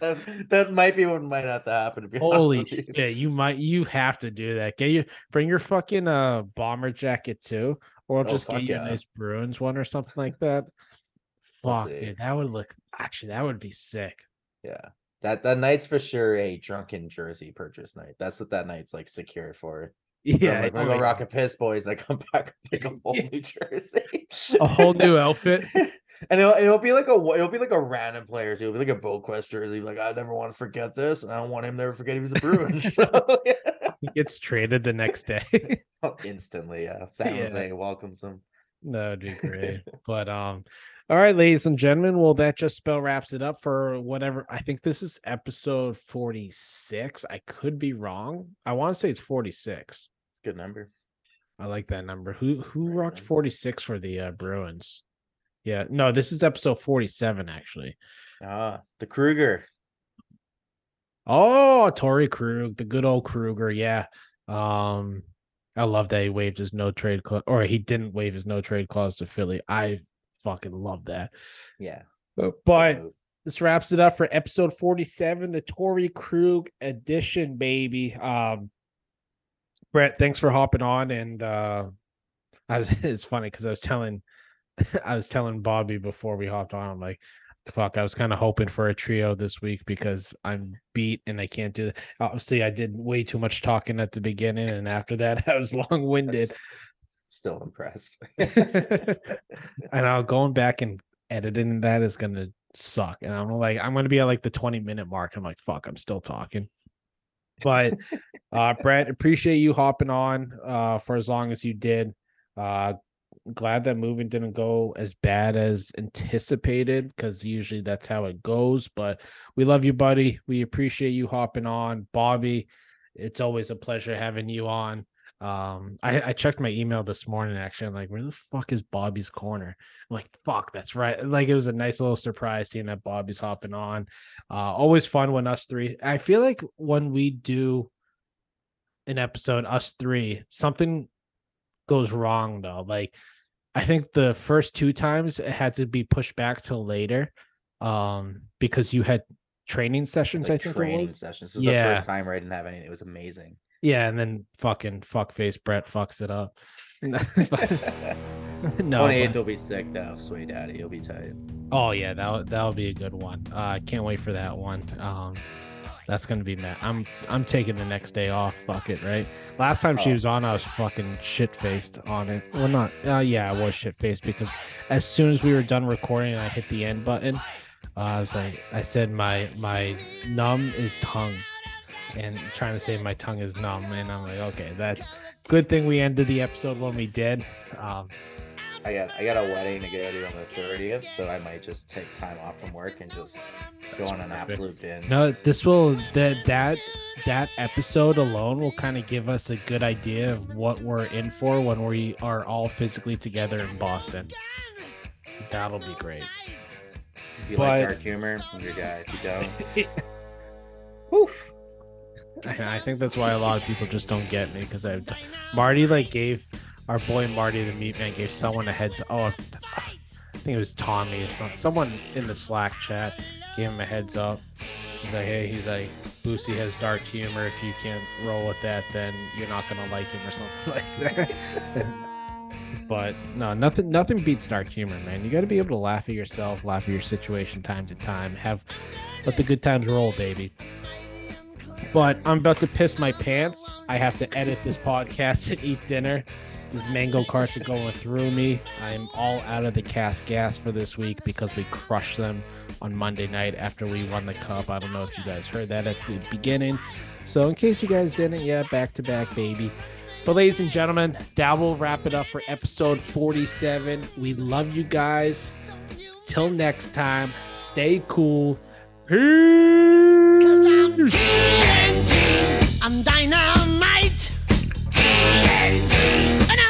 that, that might be what might have to happen. To be Holy with you. shit! You might. You have to do that. Get you. Bring your fucking uh bomber jacket too, or I'll Oh, just get you yeah. a nice Bruins one or something like that. Fuck, dude, that would look. Actually, that would be sick. Yeah. That that night's for sure a drunken jersey purchase night. That's what that night's like secured for. Yeah, Yeah, like, oh, gonna rock a piss, boys. I come back with like a whole new jersey, a whole new outfit. and it'll, it'll be like a it'll be like a random player too. It'll be like a Boqvist jersey. Like I never want to forget this, and I don't want him to ever forget he was a Bruin. so yeah. He gets traded the next day. instantly, yeah. San Yeah. Jose welcomes him. That would be great. but um, all right, ladies and gentlemen. Well, that just about wraps it up for whatever. I think this is episode forty six. I could be wrong. I want to say it's forty six. It's a good number. I like that number. Who who Great rocked forty six for the uh, Bruins? Yeah, no, this is episode forty seven actually. Ah, the Kruger. Oh, Torey Krug, the good old Kruger. Yeah. Um, I love that he waived his no trade clause, or he didn't waive his no trade clause to Philly. I fucking love that. Yeah. But this wraps it up for episode 47, the Torey Krug edition, baby. Um, Brett, thanks for hopping on. And uh, I was, it's funny because I was telling, I was telling Bobby before we hopped on, I'm like, fuck, I was kind of hoping for a trio this week because I'm beat and I can't do that. Obviously, I did way too much talking at the beginning, and after that, I was long I'm winded. Still impressed. and I'll going back and editing that is gonna suck. And I'm like, I'm gonna be at like the 20 minute mark. I'm like, fuck, I'm still talking. But uh Brett, appreciate you hopping on uh for as long as you did. Uh glad that moving didn't go as bad as anticipated because usually that's how it goes. But we love you, buddy. We appreciate you hopping on. Bobby, it's always a pleasure having you on. Um, I, I checked my email this morning actually. I'm like, where the fuck is Bobby's corner? I'm like, fuck, that's right. Like it was a nice little surprise seeing that Bobby's hopping on. Uh always fun when us three. I feel like when we do an episode, us three, something goes wrong though. Like I think the first two times it had to be pushed back till later. Um, because you had training sessions, like I think training was. sessions. This is Yeah. the first time where I didn't have anything. It was amazing. Yeah, and then fucking fuckface Brett fucks it up. no, 28th but- will be sick though. Sway daddy, you'll be tight. oh yeah, that that'll be a good one. Uh, I can't wait for that one. Um, that's gonna be mad. I'm I'm taking the next day off. Fuck it, right? Last time she Oh. was on, I was fucking shit faced on it. Well, not. Uh, yeah, I was shit faced because as soon as we were done recording, I hit the end button. Uh, I was like, I said my my numb is tongue, and trying to say my tongue is numb, and I'm like, okay, that's good thing we ended the episode when we did. Um, I got I got a wedding to go to on the 30th, so I might just take time off from work and just go on an perfect. absolute binge. No, this will that that that episode alone will kind of give us a good idea of what we're in for when we are all physically together in Boston. That'll be great. If you but- like dark humor, I'm your guy. If you don't, Oof. I I think that's why a lot of people just don't get me because I, Marty like gave our boy Marty the meat man gave someone a heads. Oh, I think it was Tommy or some, someone in the Slack chat gave him a heads up. He's like, hey, he's like, Boosie has dark humor. If you can't roll with that, then you're not gonna like him or something like that. but no, nothing, nothing beats dark humor, man. You got to be able to laugh at yourself, laugh at your situation time to time. Have let the good times roll, baby. But I'm about to piss my pants. I have to edit this podcast and eat dinner. These mango carts are going through me. I'm all out of the cast gas for this week because we crushed them on Monday night after we won the cup. I don't know if you guys heard that at the beginning. So, in case you guys didn't, yeah, back to back, baby. But, ladies and gentlemen, that will wrap it up for episode 47. We love you guys. Till next time, stay cool. Peace. I'm, TNT, I'm dynamite. TNT.